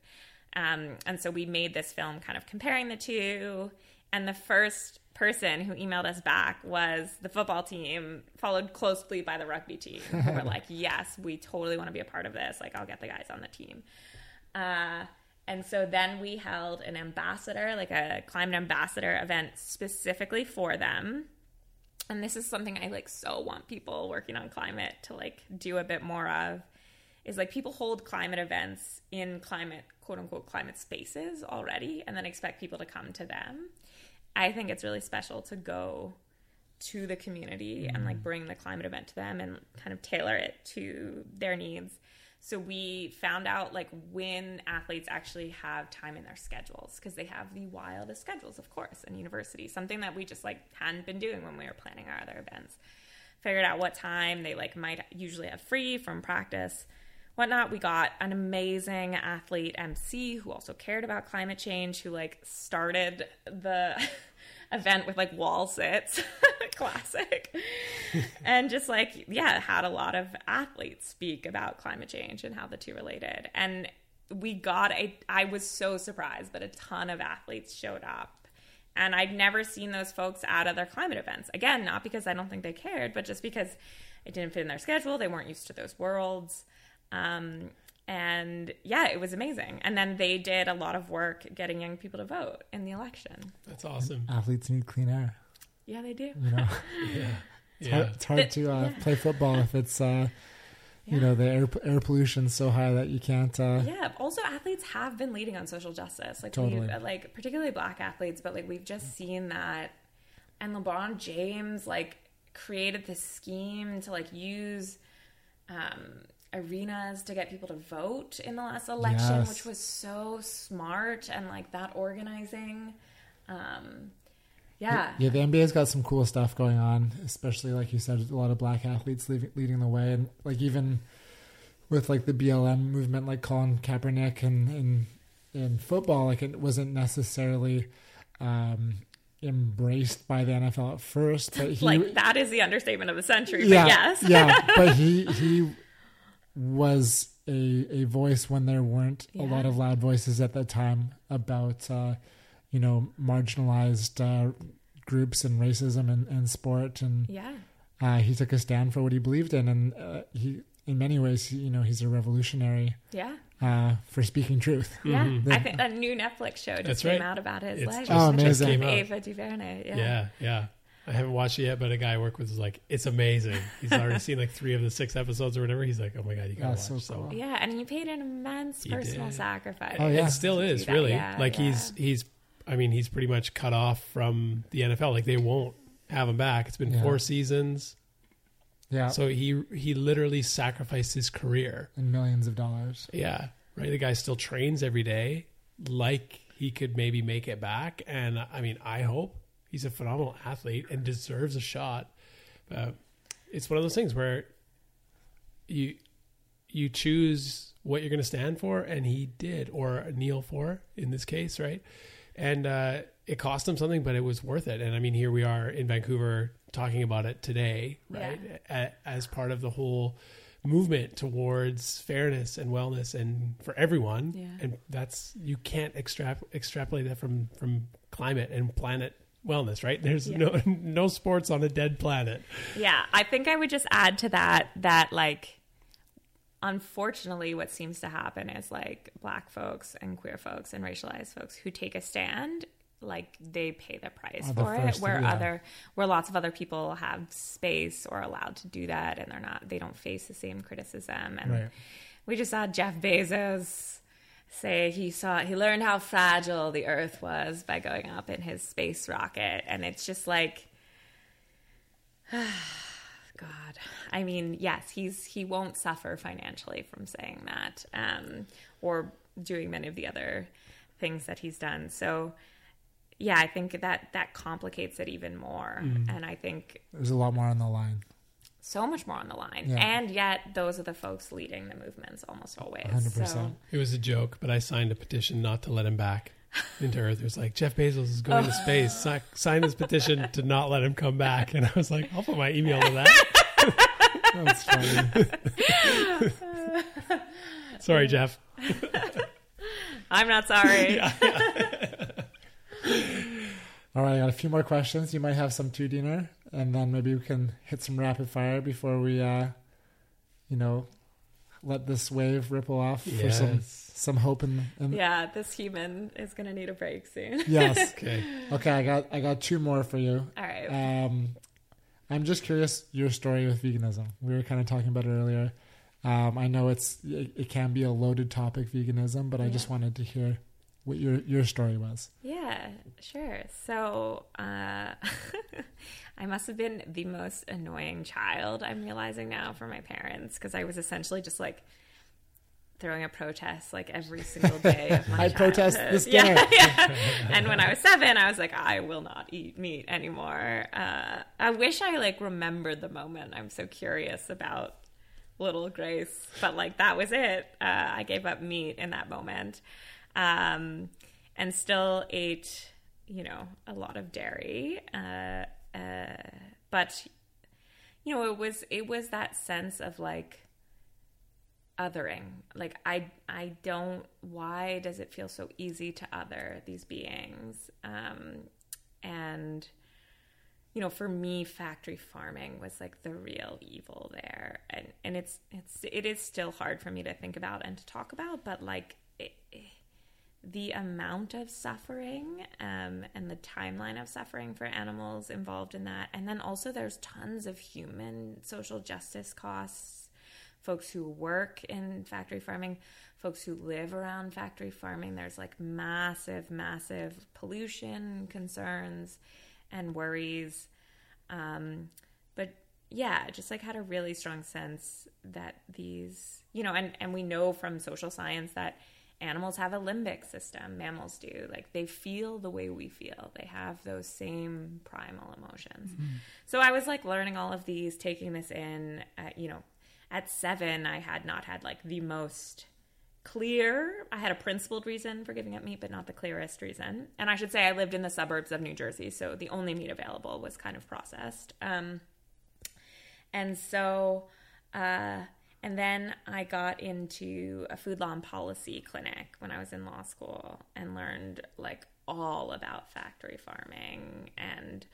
um, and so we made this film kind of comparing the two. And the first person who emailed us back was the football team followed closely by the rugby team. Who were <laughs> like yes we totally want to be a part of this. Like i'll get the guys on the team. Uh, and so then we held an ambassador, like a climate ambassador event specifically for them. And this is something I like so want people working on climate to like do a bit more of is like people hold climate events in climate quote unquote climate spaces already and then expect people to come to them. I think it's really special to go to the community and like mm-hmm. bring the climate event to them and kind of tailor it to their needs. So we found out like when athletes actually have time in their schedules because they have the wildest schedules, of course, in university. Something that we just like hadn't been doing when we were planning our other events. Figured out what time they like might usually have free from practice, whatnot. We got an amazing athlete MC who also cared about climate change, who like started the <laughs> event with like wall sits, <laughs> classic, <laughs> and just like yeah, had a lot of athletes speak about climate change and how the two related. And we got a. I was so surprised, but a ton of athletes showed up. And I'd never seen those folks at other climate events. Again, not because I don't think they cared, but just because it didn't fit in their schedule. They weren't used to those worlds. Um, and yeah, it was amazing. And then they did a lot of work getting young people to vote in the election. That's awesome. Athletes need clean air. Yeah, they do. You know, <laughs> it's hard, Yeah. it's hard But- to uh, yeah. play football if it's uh, you know the air air pollution's so high that you can't. Uh, Yeah. Also, athletes have been leading on social justice, like Totally. we've, like particularly black athletes, but like we've just seen that. And LeBron James like created this scheme to like use um, arenas to get people to vote in the last election, Yes. which was so smart and like that organizing. Um, yeah. Yeah, the NBA's got some cool stuff going on, especially like you said, a lot of black athletes leading, leading the way, and like even with like the BLM movement, like Colin Kaepernick and in in football, like it wasn't necessarily um, embraced by the NFL at first, but <laughs> he like that is the understatement of the century. yeah, but yes. yeah, but he <laughs> he was a a voice when there weren't a lot of loud voices at that time about uh, you know marginalized uh, groups and racism and, and sport, and Yeah. uh, he took a stand for what he believed in, and uh, he in many ways you know he's a revolutionary Yeah. uh, for speaking truth. <laughs> Yeah. The- I think a new Netflix show just That's came right. out about his It's life. just- Oh, With amazing. came out. Ava DuVernay. Yeah. Yeah, yeah. I haven't watched it yet, but a guy I work with was like, "It's amazing." He's <laughs> already seen like three of the six episodes or whatever. He's like, "Oh my god, you gotta Yeah, watch." so So. Yeah, and he paid an immense He personal did. sacrifice. Oh, yeah. it still is really Yeah, like yeah. he's he's. I mean, he's pretty much cut off from the NFL. Like they won't have him back. It's been Yeah. four seasons, yeah, so he he literally sacrificed his career. and millions of dollars. Yeah, right. The guy still trains every day, like he could maybe make it back. And I mean, I hope he's a phenomenal athlete and deserves a shot. But it's one of those things where you you choose what you're going to stand for, and he did, or kneel for in this case, right? And uh, it cost him something, but it was worth it. And I mean, here we are in Vancouver talking about it today, right? A- As part of the whole movement towards fairness and wellness and for everyone. Yeah. And that's you can't extrap- extrapolate that from from climate and planet wellness, right? There's Yeah. no <laughs> no sports on a dead planet. Yeah, I think I would just add to that that like unfortunately what seems to happen is like black folks and queer folks and racialized folks who take a stand like they pay the price Are the for it where yeah. other where lots of other people have space or allowed to do that and they're not they don't face the same criticism and Right. we just saw Jeff Bezos say he saw he learned how fragile the earth was by going up in his space rocket and it's just like <sighs> God. I mean, yes, he's he won't suffer financially from saying that, um, or doing many of the other things that he's done. So, yeah, I think that that complicates it even more, and I think There's a lot more on the line. So much more on the line. Yeah. And yet, those are the folks leading the movements almost always. 100%. So, It was a joke, but I signed a petition not to let him back into Earth. It was like Jeff Bezos is going to oh. space. Si- sign this petition to not let him come back. And I was like, I'll put my email to that. <laughs> That's funny. <laughs> Sorry, Jeff. <laughs> I'm not sorry. All right, I got a few more questions. You might have some too, Dina, and then maybe we can hit some rapid fire before we, uh, you know, let this wave ripple off for some some hope in. in Yeah, this human is gonna need a break soon. <laughs> Yes. <laughs> Okay. Okay, I got I got two more for you. All right. Um, I'm just curious your story with veganism. We were kind of talking about it earlier. Um, I know it's it, it can be a loaded topic, veganism, but I just wanted to hear what your your story was. Yeah, sure. So, uh, <laughs> I must have been the most annoying child, I'm realizing now, for my parents, because I was essentially just like throwing a protest like every single day of <laughs> my I protest childhood. this <laughs> Yeah, yeah. And when I was seven, I was like, I will not eat meat anymore. Uh, I wish I like remembered the moment. I'm so curious about little Grace, but like that was it. Uh, I gave up meat in that moment, um, and still ate, you know, a lot of dairy. Uh, uh, but you know, it was it was that sense of like othering. Like I I don't. Why does it feel so easy to other these beings? Um, and you know, for me, factory farming was like the real evil there, and and it's it's it is still hard for me to think about and to talk about, but like it, the amount of suffering um, and the timeline of suffering for animals involved in that, and then also there's tons of human social justice costs. Folks who work in factory farming, folks who live around factory farming, there's like massive, massive pollution concerns and worries. Um, but yeah, just like had a really strong sense that these, you know, and and we know from social science that animals have a limbic system, mammals do. Like they feel the way we feel. They have those same primal emotions. Mm-hmm. So I was like learning all of these, taking this in, at, you know, at 7 I had not had like the most clear. I had a principled reason for giving up meat, but not the clearest reason. And I should say I lived in the suburbs of New Jersey, so the only meat available was kind of processed. Um, and so, uh, and then I got into a food law and policy clinic when I was in law school and learned like all about factory farming and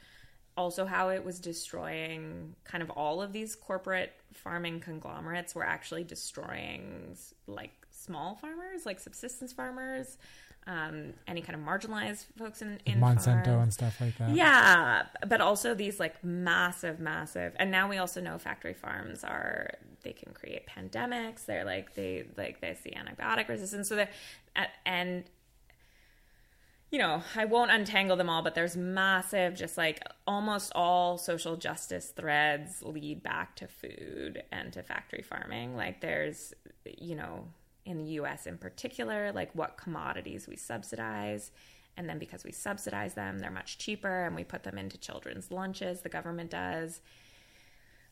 also how it was destroying kind of all of these corporate farming conglomerates were actually destroying like small farmers, like subsistence farmers, um, any kind of marginalized folks in, in Monsanto farms. and stuff like that. Yeah, but also these like massive, massive, and now we also know factory farms are they can create pandemics. They're like they like they see antibiotic resistance. So they and you know I won't untangle them all, but there's massive, just like almost all social justice threads lead back to food and to factory farming. Like there's you know in the US in particular, like what commodities we subsidize. And then because we subsidize them, they're much cheaper and we put them into children's lunches, the government does,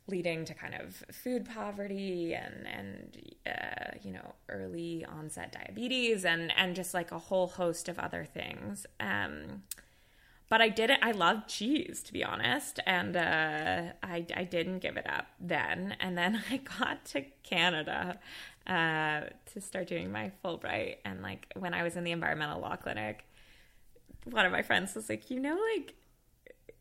leading to kind of food poverty and, and uh, you know, early onset diabetes and, and just like a whole host of other things. Um, but I didn't. I love cheese, to be honest, and uh, I I didn't give it up then. And then <laughs> I got to Canada, uh, to start doing my Fulbright. And like when I was in the environmental law clinic, one of my friends was like, you know, like,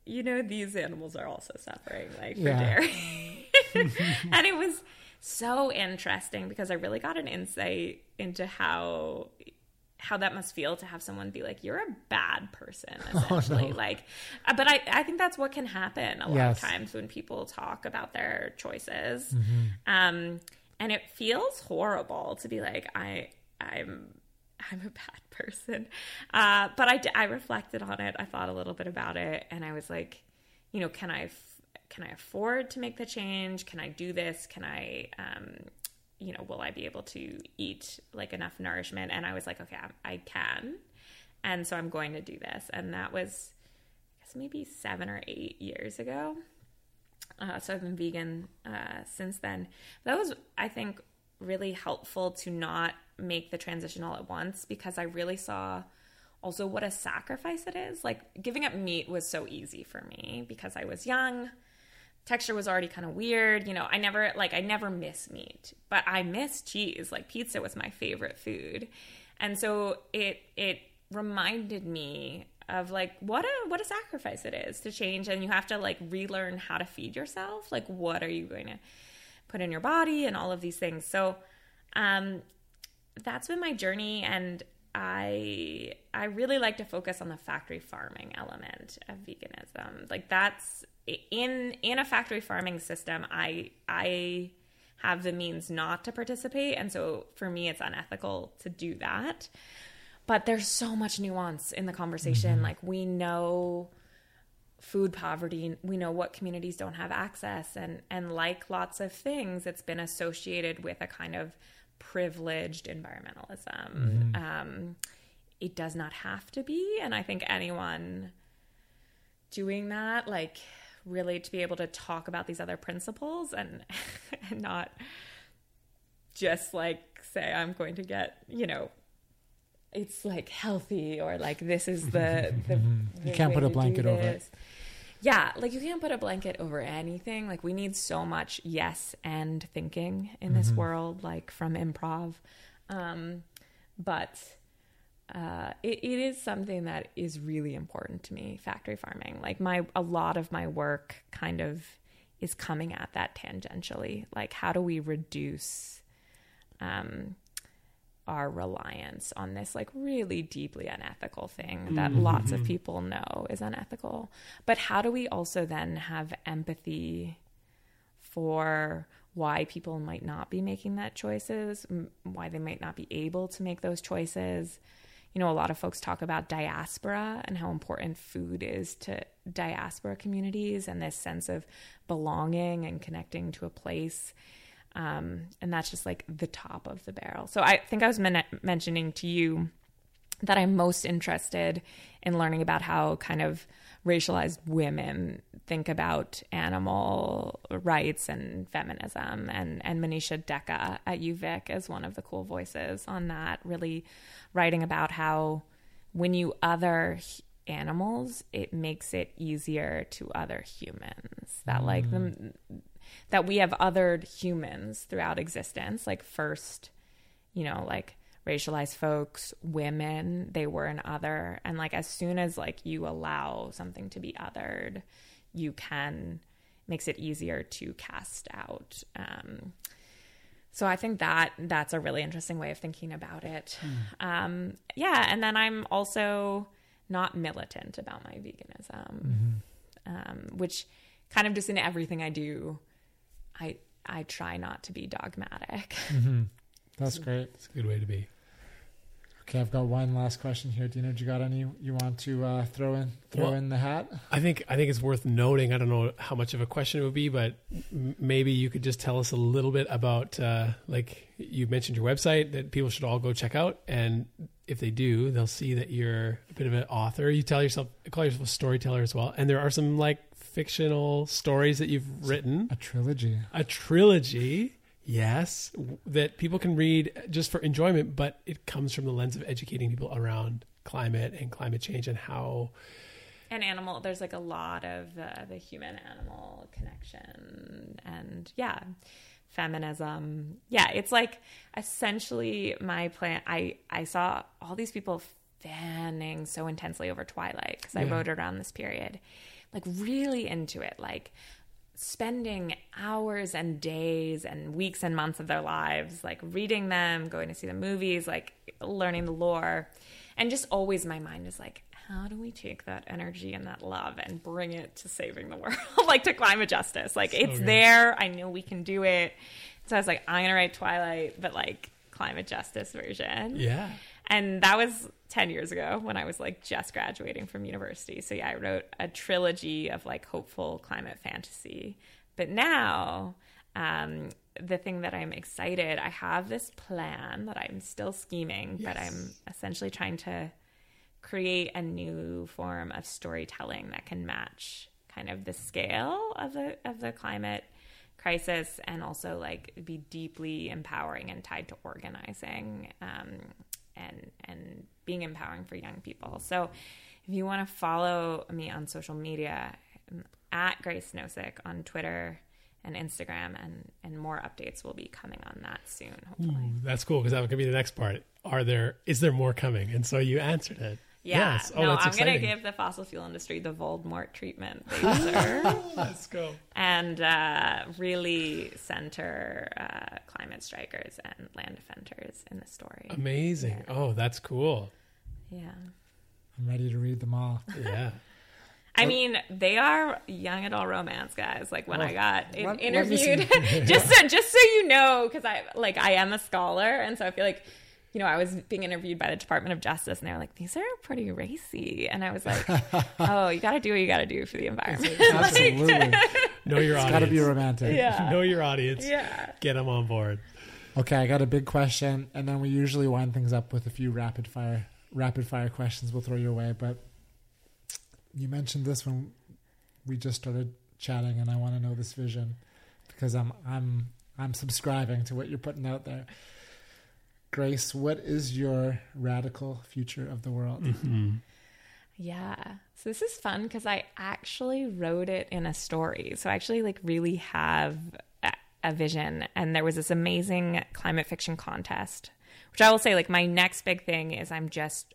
you know, these animals are also suffering, like for yeah. dairy. <laughs> <laughs> and it was so interesting because I really got an insight into how how that must feel to have someone be like you're a bad person essentially <laughs> oh, no. like uh, but I, I think that's what can happen a lot yes. of times when people talk about their choices mm-hmm. um and it feels horrible to be like I I'm I'm a bad <laughs> person. Uh, but I I reflected on it. I thought a little bit about it, and I was like, you know, can I can I afford to make the change? Can I do this? Can I um, you know, will I be able to eat like enough nourishment? And I was like, okay, I, can. And so I'm going to do this. And that was, I guess, maybe seven or eight years ago. Uh, so I've been vegan uh, since then. That was, I think, really helpful to not make the transition all at once because I really saw also what a sacrifice it is. Like giving up meat was so easy for me because I was young. Texture was already kind of weird. You know, I never, like, I never miss meat, but I miss cheese. Like, pizza was my favorite food. And so it, it, reminded me of like what a what a sacrifice it is to change and you have to like relearn how to feed yourself like what are you going to put in your body and all of these things so um that's been my journey and i i really like to focus on the factory farming element of veganism like that's in in a factory farming system i i have the means not to participate and so for me it's unethical to do that but there's so much nuance in the conversation. Mm-hmm. Like we know food poverty, we know what communities don't have access and and like lots of things it's been associated with a kind of privileged environmentalism. Mm-hmm. Um, it does not have to be and I think anyone doing that like really to be able to talk about these other principles and <laughs> and not just like say I'm going to get, you know, it's like healthy or like this is the, the, the <laughs> you can't put a blanket over it yeah like you can't put a blanket over anything. Like we need so much yes and thinking in this mm-hmm. world like from improv. Um, but uh, it, it is something that is really important to me factory farming. Like my a lot of my work kind of is coming at that tangentially. Like how do we reduce um, our reliance on this like really deeply unethical thing that mm-hmm. lots of people know is unethical. But how do we also then have empathy for why people might not be making that choices, why they might not be able to make those choices? you know, a lot of folks talk about diaspora and how important food is to diaspora communities and this sense of belonging and connecting to a place. Um, and that's just like the top of the barrel. So I think I was men- mentioning to you that I'm most interested in learning about how kind of racialized women think about animal rights and feminism. And, and Maneesha Deckha at UVic is one of the cool voices on that, really writing about how when you other animals, it makes it easier to other humans. That mm. like the, that we have othered humans throughout existence. Like first, you know, like racialized folks, women, they were an other. And like as soon as like you allow something to be othered, you can makes it easier to cast out. Um, so I think that that's a really interesting way of thinking about it. Mm. Um, yeah, and then I'm also not militant about my veganism, mm-hmm. um, which kind of just in everything I do, I I try not to be dogmatic. <laughs> Mm-hmm. That's great. It's a good way to be. Okay, I've got one last question here. Dina, do you got any you want to uh, throw in throw well, in the hat? I think I think it's worth noting. I don't know how much of a question it would be, but m- maybe you could just tell us a little bit about uh, like you mentioned your website that people should all go check out, and if they do, they'll see that you're a bit of an author. You tell yourself call yourself a storyteller as well, and there are some like fictional stories that you've written. A trilogy. A trilogy yes, that people can read just for enjoyment, but it comes from the lens of educating people around climate and climate change and how. And animal, there's like a lot of uh, the human animal connection and yeah, feminism. Yeah, it's like essentially my plan. I, I saw all these people fanning so intensely over Twilight because I wrote around this period, like really into it. Like, spending hours and days and weeks and months of their lives like reading them going to see the movies like learning the lore. And just always my mind is like how do we take that energy and that love and bring it to saving the <laughs> world? Like to climate justice. Like so it's good. there. I know we can do it. So i was like i'm gonna write twilight but like climate justice version. Yeah and that was 10 years ago when I was like just graduating from university. So yeah, I wrote a trilogy of like hopeful climate fantasy. But now, um, the thing that I'm excited, I have this plan that I'm still scheming, yes. but I'm essentially trying to create a new form of storytelling that can match kind of the scale of the of the climate crisis and also like be deeply empowering and tied to organizing um, and and being empowering for young people. So if you want to follow me on social media, um, at Grace Nosek on Twitter and Instagram, and and more updates will be coming on that soon. Ooh, that's cool because that could be the next part. Are there is there more coming? And so you answered it. Yeah, yes. oh, no, I'm going to give the fossil fuel industry the Voldemort treatment. <laughs> Let's go. And uh, really center uh, climate strikers and land defenders in the story. Amazing. Yeah. Oh, that's cool. Yeah. I'm ready to read them all. <laughs> Yeah. I mean, they are young adult romance guys. Like when well, I got in, let, interviewed, let <laughs> just so just so you know, because I like I am a scholar, and so I feel like you know, I was being interviewed by the Department of Justice and they were like, these are pretty racy. And I was like, <laughs> oh, you got to do what you got to do for the environment. <laughs> Absolutely. know your audience. got to be romantic. Yeah. <laughs> know your audience. Yeah. Get them on board. Okay, I got a big question. And then we usually wind things up with a few rapid fire rapid fire questions we'll throw your way. But you mentioned this when we just started chatting and I want to know this vision because I'm I'm I'm subscribing to what you're putting out there. Grace, what is your radical future of the world? Mm-hmm. Yeah. So this is fun because I actually wrote it in a story. So I actually like really have a, a vision. And there was this amazing climate fiction contest, which I will say, like, my next big thing is I'm just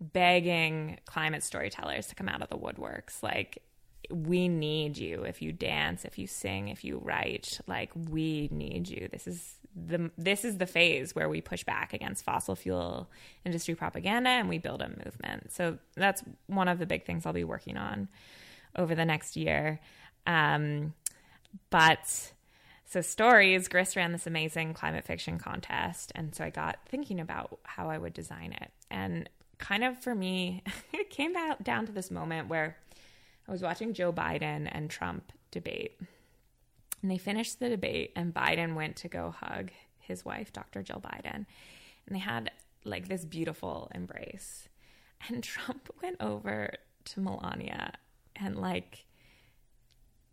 begging climate storytellers to come out of the woodworks. Like, we need you if you dance, if you sing, if you write. Like, we need you. This is the this is the phase where we push back against fossil fuel industry propaganda and we build a movement. So that's one of the big things I'll be working on over the next year. Um, but so stories, Grist ran this amazing climate fiction contest, and so I got thinking about how I would design it. and kind of for me, <laughs> it came out down to this moment where I was watching Joe Biden and Trump debate. And they finished the debate, and Biden went to go hug his wife, Dr. Jill Biden. And they had like this beautiful embrace. And <laughs> Trump went over to Melania and like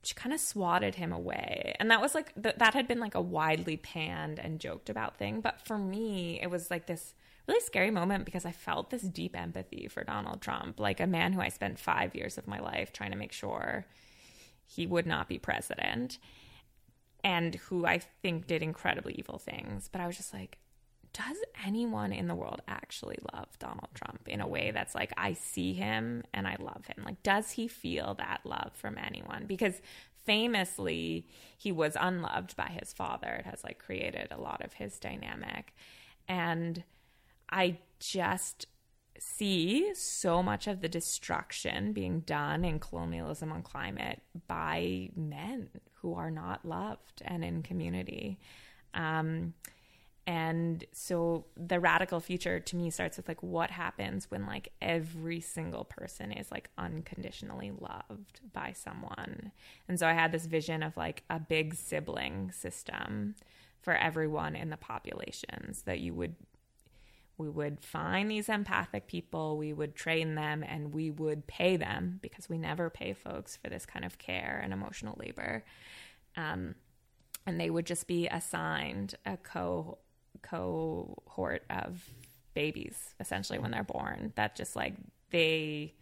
she kind of swatted him away. And that was like, th- that had been like a widely panned and joked about thing. But for me, it was like this really scary moment because I felt this deep empathy for Donald Trump, like a man who I spent five years of my life trying to make sure he would not be president and who I think did incredibly evil things. But I was just like, does anyone in the world actually love Donald Trump in a way that's like, I see him and I love him? Like, does he feel that love from anyone? Because famously, he was unloved by his father. It has like created a lot of his dynamic. And I just see so much of the destruction being done in colonialism on climate by men who are not loved and in community. Um, and so the radical future to me starts with like what happens when like every single person is like unconditionally loved by someone. And so I had this vision of like a big sibling system for everyone in the populations that you would we would find these empathic people, we would train them, and we would pay them because we never pay folks for this kind of care and emotional labor. Um, and they would just be assigned a co cohort of babies essentially when they're born that just like they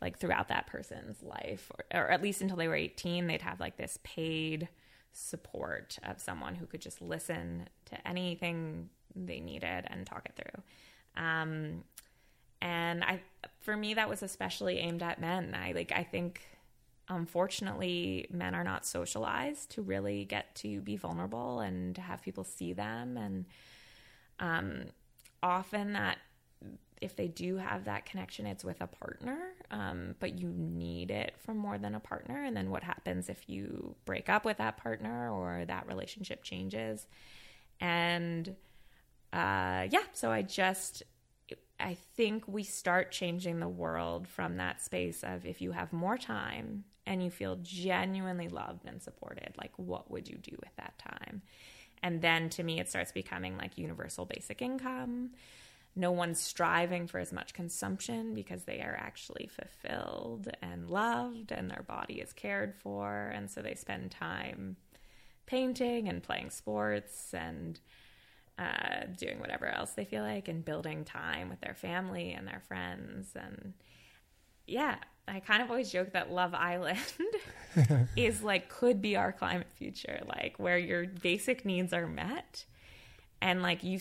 like throughout that person's life or, or at least until they were 18 they'd have like this paid support of someone who could just listen to anything they needed and talk it through. Um, and I, for me, that was especially aimed at men. I like, I think, unfortunately, men are not socialized to really get to be vulnerable and to have people see them. And um, often that if they do have that connection, it's with a partner, um, but you need it from more than a partner. And then what happens if you break up with that partner or that relationship changes? And uh, yeah, so I just, I think we start changing the world from that space of if you have more time and you feel genuinely loved and supported, like what would you do with that time? And then to me, it starts becoming like universal basic income. No one's striving for as much consumption because they are actually fulfilled and loved and their body is cared for. And so they spend time painting and playing sports and uh, doing whatever else they feel like and building time with their family and their friends. And yeah, I kind of always joke that Love Island <laughs> is like, could be our climate future, like where your basic needs are met. And like you,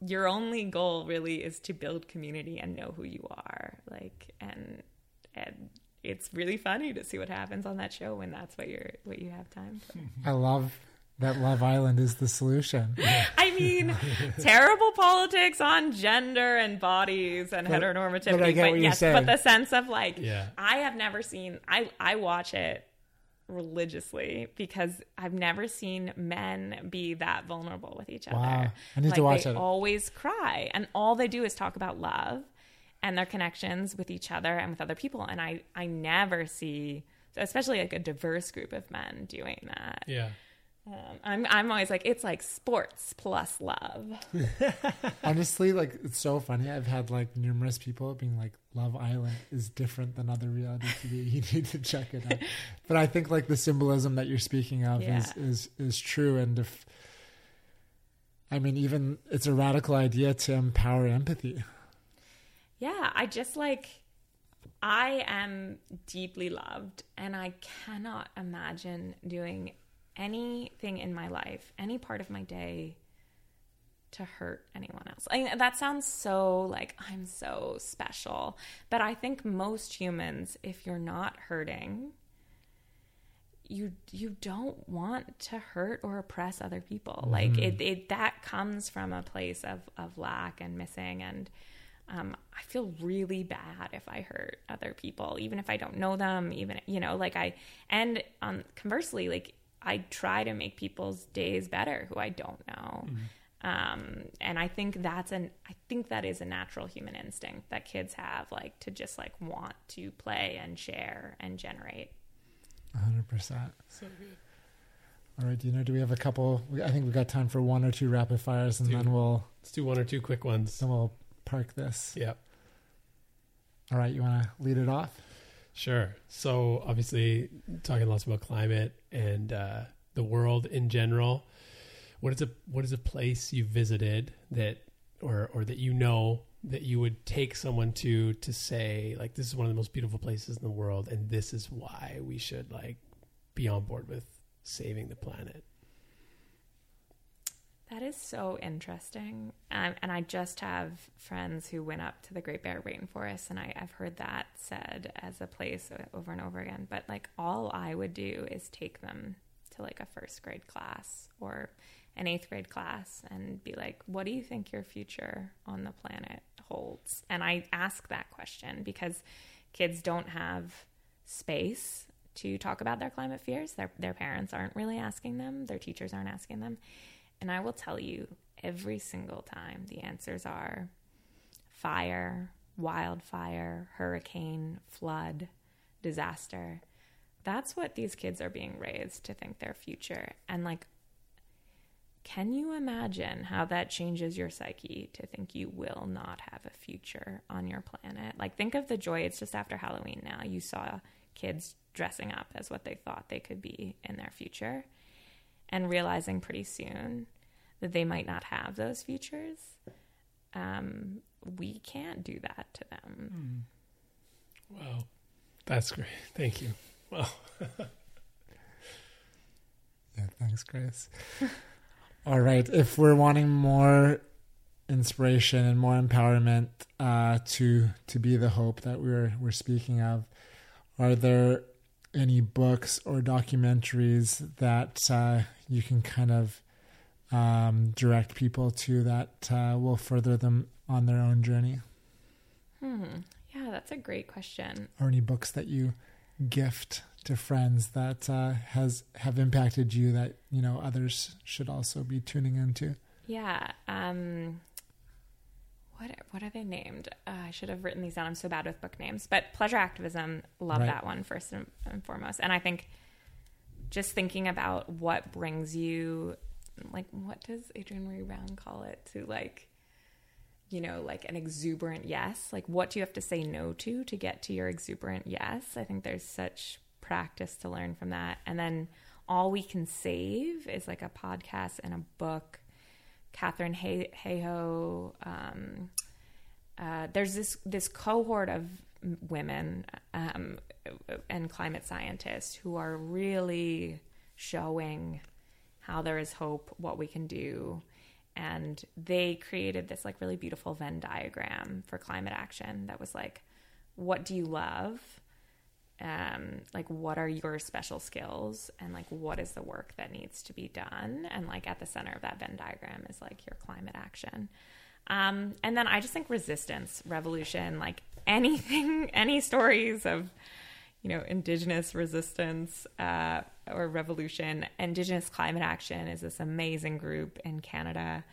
your only goal really is to build community and know who you are. Like, and, and it's really funny to see what happens on that show when that's what you're, what you have time for. I love that Love Island is the solution. I mean, <laughs> terrible politics on gender and bodies and but, heteronormativity. But, I get but yes, but the sense of like, yeah. I have never seen. I I watch it religiously because I've never seen men be that vulnerable with each other. Wow. I need like to watch they it. Always cry, and all they do is talk about love and their connections with each other and with other people. And I I never see, especially like a diverse group of men doing that. Yeah. Um, I'm I'm always like it's like sports plus love. <laughs> Honestly, like it's so funny. I've had like numerous people being like, "Love Island is different than other reality TV. <laughs> You need to check it out." <laughs> but I think like the symbolism that you're speaking of yeah. is is is true. And if I mean, even it's a radical idea to empower empathy. Yeah, I just like I am deeply loved, and I cannot imagine doing anything in my life, any part of my day to hurt anyone else. I that sounds so like I'm so special, but I think most humans if you're not hurting, you you don't want to hurt or oppress other people. Mm. Like it, it that comes from a place of of lack and missing and um, I feel really bad if I hurt other people, even if I don't know them, even you know, like I and um, conversely, like I try to make people's days better who I don't know. Mm-hmm. Um, and I think that's an I think that is a natural human instinct that kids have, like to just like want to play and share and generate. hundred percent. So good. All right, Dina, do we have a couple? I think we've got time for one or two rapid fires, and do. then we'll Let's do one or two quick ones. then we'll park this. Yep. All right, you want to lead it off? Sure. So obviously, talking lots about climate and uh, the world in general. What is a what is a place you visited that, or or that you know that you would take someone to to say like this is one of the most beautiful places in the world, and this is why we should like be on board with saving the planet. That is so interesting. Um, and I just have friends who went up to the Great Bear Rainforest, and I, I've heard that said as a place over and over again. But like, all I would do is take them to like a first grade class or an eighth grade class and be like, what do you think your future on the planet holds? And I ask that question because kids don't have space to talk about their climate fears. Their, their parents aren't really asking them, their teachers aren't asking them. And I will tell you every single time the answers are fire, wildfire, hurricane, flood, disaster. That's what these kids are being raised to think their future. And like, can you imagine how that changes your psyche to think you will not have a future on your planet? Like, think of the joy. It's just after Halloween now. You saw kids dressing up as what they thought they could be in their future and realizing pretty soon that they might not have those futures. Um, we can't do that to them. Wow. That's great. Thank you. Wow. <laughs> Yeah, thanks, Grace. <laughs> All right, if we're wanting more inspiration and more empowerment uh, to to be the hope that we're we're speaking of, are there any books or documentaries that uh, you can kind of um, direct people to that uh, will further them on their own journey? Hmm. Yeah, that's a great question. Or any books that you gift to friends that uh, has have impacted you that you know others should also be tuning into? Yeah. Um, what what are they named? Uh, I should have written these down. I'm so bad with book names. But pleasure activism, love Right. that one first and, and foremost. And I think just thinking about what brings you, like, what does Adrienne Maree Brown call it? To like, you know, like an exuberant yes. Like, what do you have to say no to to get to your exuberant yes? I think there's such practice to learn from that. And then all we can save is like a podcast and a book. Katharine Hay- Hayhoe. Um, uh, there's this this cohort of women um, and climate scientists who are really showing how there is hope, what we can do, and they created this like really beautiful Venn diagram for climate action that was like, what do you love? um, like what are your special skills? And like what is the work that needs to be done? And like at the center of that venn diagram is like your climate action. Um, and then i just think resistance revolution like anything <laughs> any stories of you know indigenous resistance uh, or revolution indigenous climate action is this amazing group in canada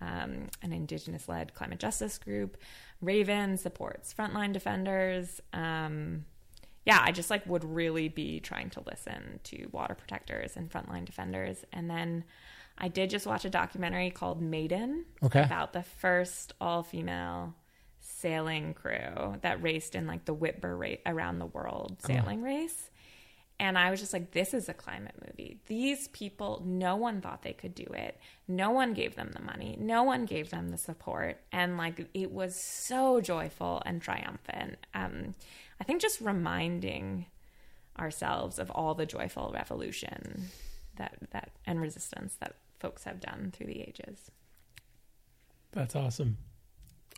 um, an indigenous led climate justice group raven supports frontline defenders um, yeah, I just like would really be trying to listen to water protectors and frontline defenders. And then I did just watch a documentary called Maiden Okay. about the first all female sailing crew that raced in like the Whitbread around the world sailing race. And I was just like, this is a climate movie. These people, no one thought they could do it. No one gave them the money. No one gave them the support. And like, it was so joyful and triumphant. Um, I think just reminding ourselves of all the joyful revolution that, that and resistance that folks have done through the ages. That's awesome.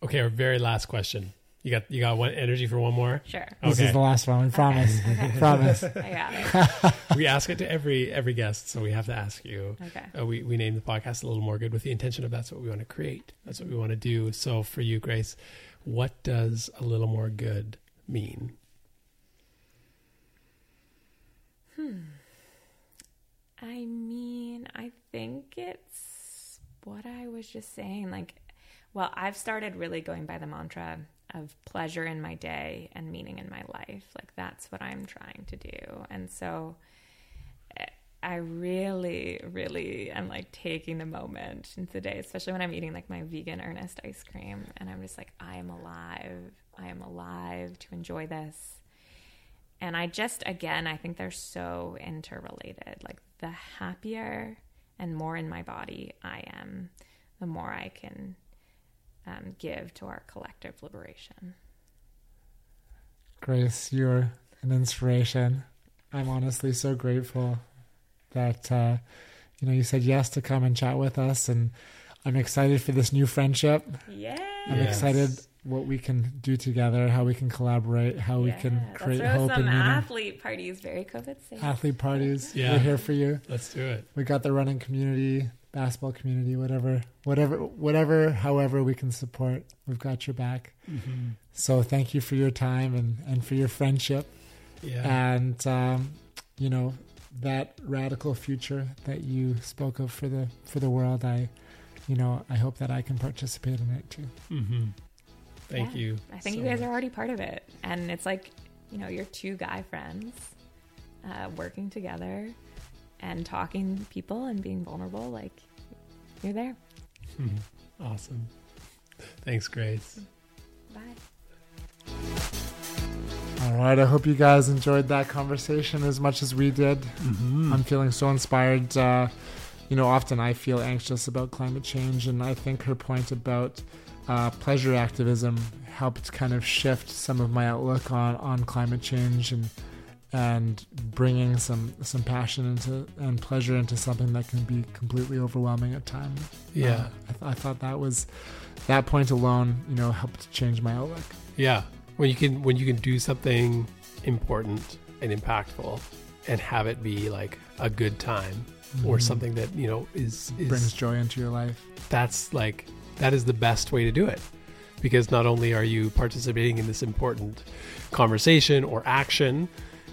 Okay, our very last question. You got you got one energy for one more? Sure. This Okay. is the last one. We promise. <laughs> promise. <laughs> I got it. <laughs> we ask it to every every guest, so we have to ask you. Okay. Uh, we we named the podcast a little more good with the intention of that's what we want to create. That's what we want to do. So for you, Grace, what does a little more good mean? I mean, I think it's what I was just saying. Like, well, I've started really going by the mantra of pleasure in my day and meaning in my life. Like, that's what I'm trying to do. And so eh, I really, really am like taking the moment in the day, especially when I'm eating like my vegan earnest ice cream. And I'm just like, I am alive. I am alive to enjoy this. And I just, again, I think they're so interrelated. Like, the happier and more in my body I am, the more I can um, give to our collective liberation. Grace, you're an inspiration. I'm honestly so grateful that uh, you know you said yes to come and chat with us, and I'm excited for this new friendship. Yeah. I'm Yes. excited what we can do together, how we can collaborate, how we can create Let's throw hope some and meaning. athlete parties, very COVID safe. Athlete parties, Yeah. we're here for you. Let's do it. We got the running community, basketball community, whatever, whatever, whatever, however we can support. We've got your back. Mm-hmm. So thank you for your time and and for your friendship. Yeah. and um, you know that radical future that you spoke of for the for the world i you know i hope that i can participate in it too mm-hmm. Thank Yeah. you. I think so you guys much. are already part of it. And it's like, you know, you're two guy friends uh, working together and talking to people and being vulnerable. Like, you're there. <laughs> Awesome. Thanks, Grace. Bye. all right i hope you guys enjoyed that conversation as much as we did Mm-hmm. i'm feeling so inspired uh, you know often i feel anxious about climate change and i think her point about uh, pleasure activism helped kind of shift some of my outlook on, on climate change and and bringing some some passion into and pleasure into something that can be completely overwhelming at times. Yeah. Uh, I, th- I thought that was that point alone, you know, helped to change my outlook. Yeah. When you can when you can do something important and impactful and have it be like a good time or Mhm. something that, you know, is, is brings joy into your life. that's like that is the best way to do it because not only are you participating in this important conversation or action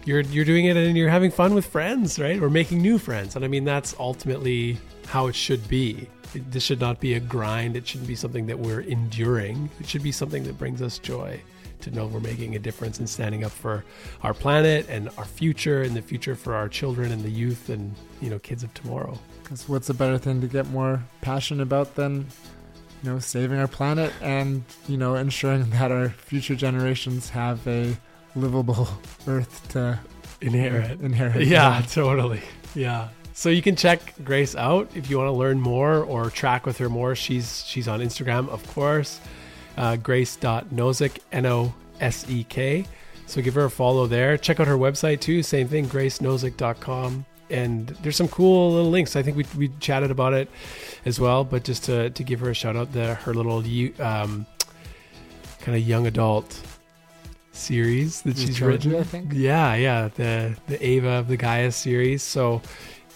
you're you're doing it and you're having fun with friends right? Or making new friends. And i mean that's ultimately how it should be. It- this should not be a grind. It shouldn't be something that we're enduring. It should be something that brings us joy to know we're making a difference and standing up for our planet and our future and the future for our children and the youth and you know kids of tomorrow. Because what's a better thing to get more passionate about than, you know, saving our planet and you know ensuring <laughs> that our future generations have a livable <laughs> Earth to inherit Inherit. <laughs> Yeah, totally. Yeah. So you can check Grace out if you want to learn more or track with her more. She's she's on Instagram, of course. Uh, Grace.Nosek, N O S E K. So give her a follow there. Check out her website too. Same thing, gracenosek.com. And there's some cool little links. I think we, we chatted about it as well. But just to, to give her a shout out, the her little um, kind of young adult series that she's trilogy, written. I think. Yeah, yeah, the the Ava of the Gaia series. So,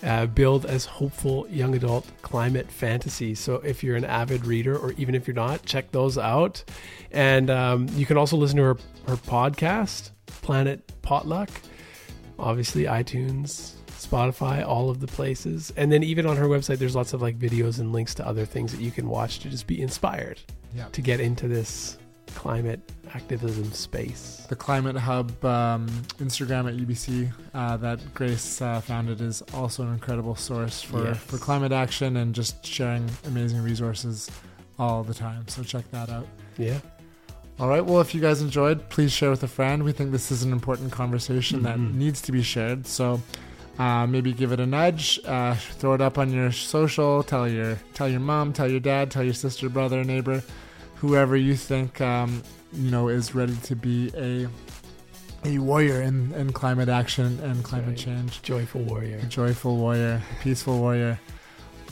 uh, billed as hopeful young adult climate fantasy. So, if you're an avid reader, or even if you're not, check those out. And um, you can also listen to her her podcast, Planet Potluck. Obviously, iTunes, Spotify, all of the places. And then even on her website, there's lots of like videos and links to other things that you can watch to just be inspired Yeah. to get into this climate activism space. The Climate Hub um, Instagram at UBC uh, that Grace uh, founded is also an incredible source for, Yes. for climate action and just sharing amazing resources all the time. So check that out. Yeah. All right. Well, if you guys enjoyed, please share with a friend. We think this is an important conversation that Mhm. needs to be shared. So uh, maybe give it a nudge, uh, throw it up on your social, tell your tell your mom, tell your dad, tell your sister, brother, neighbor, whoever you think um, you know is ready to be a a warrior in, in climate action and climate Right. change. Joyful warrior. A joyful warrior, peaceful warrior.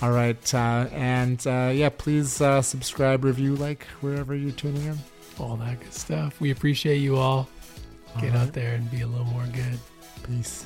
All right, uh, and uh, yeah, please uh, subscribe, review, like wherever you're tuning in. all that good stuff. We appreciate you all. Get All out there and be a little more good. Peace.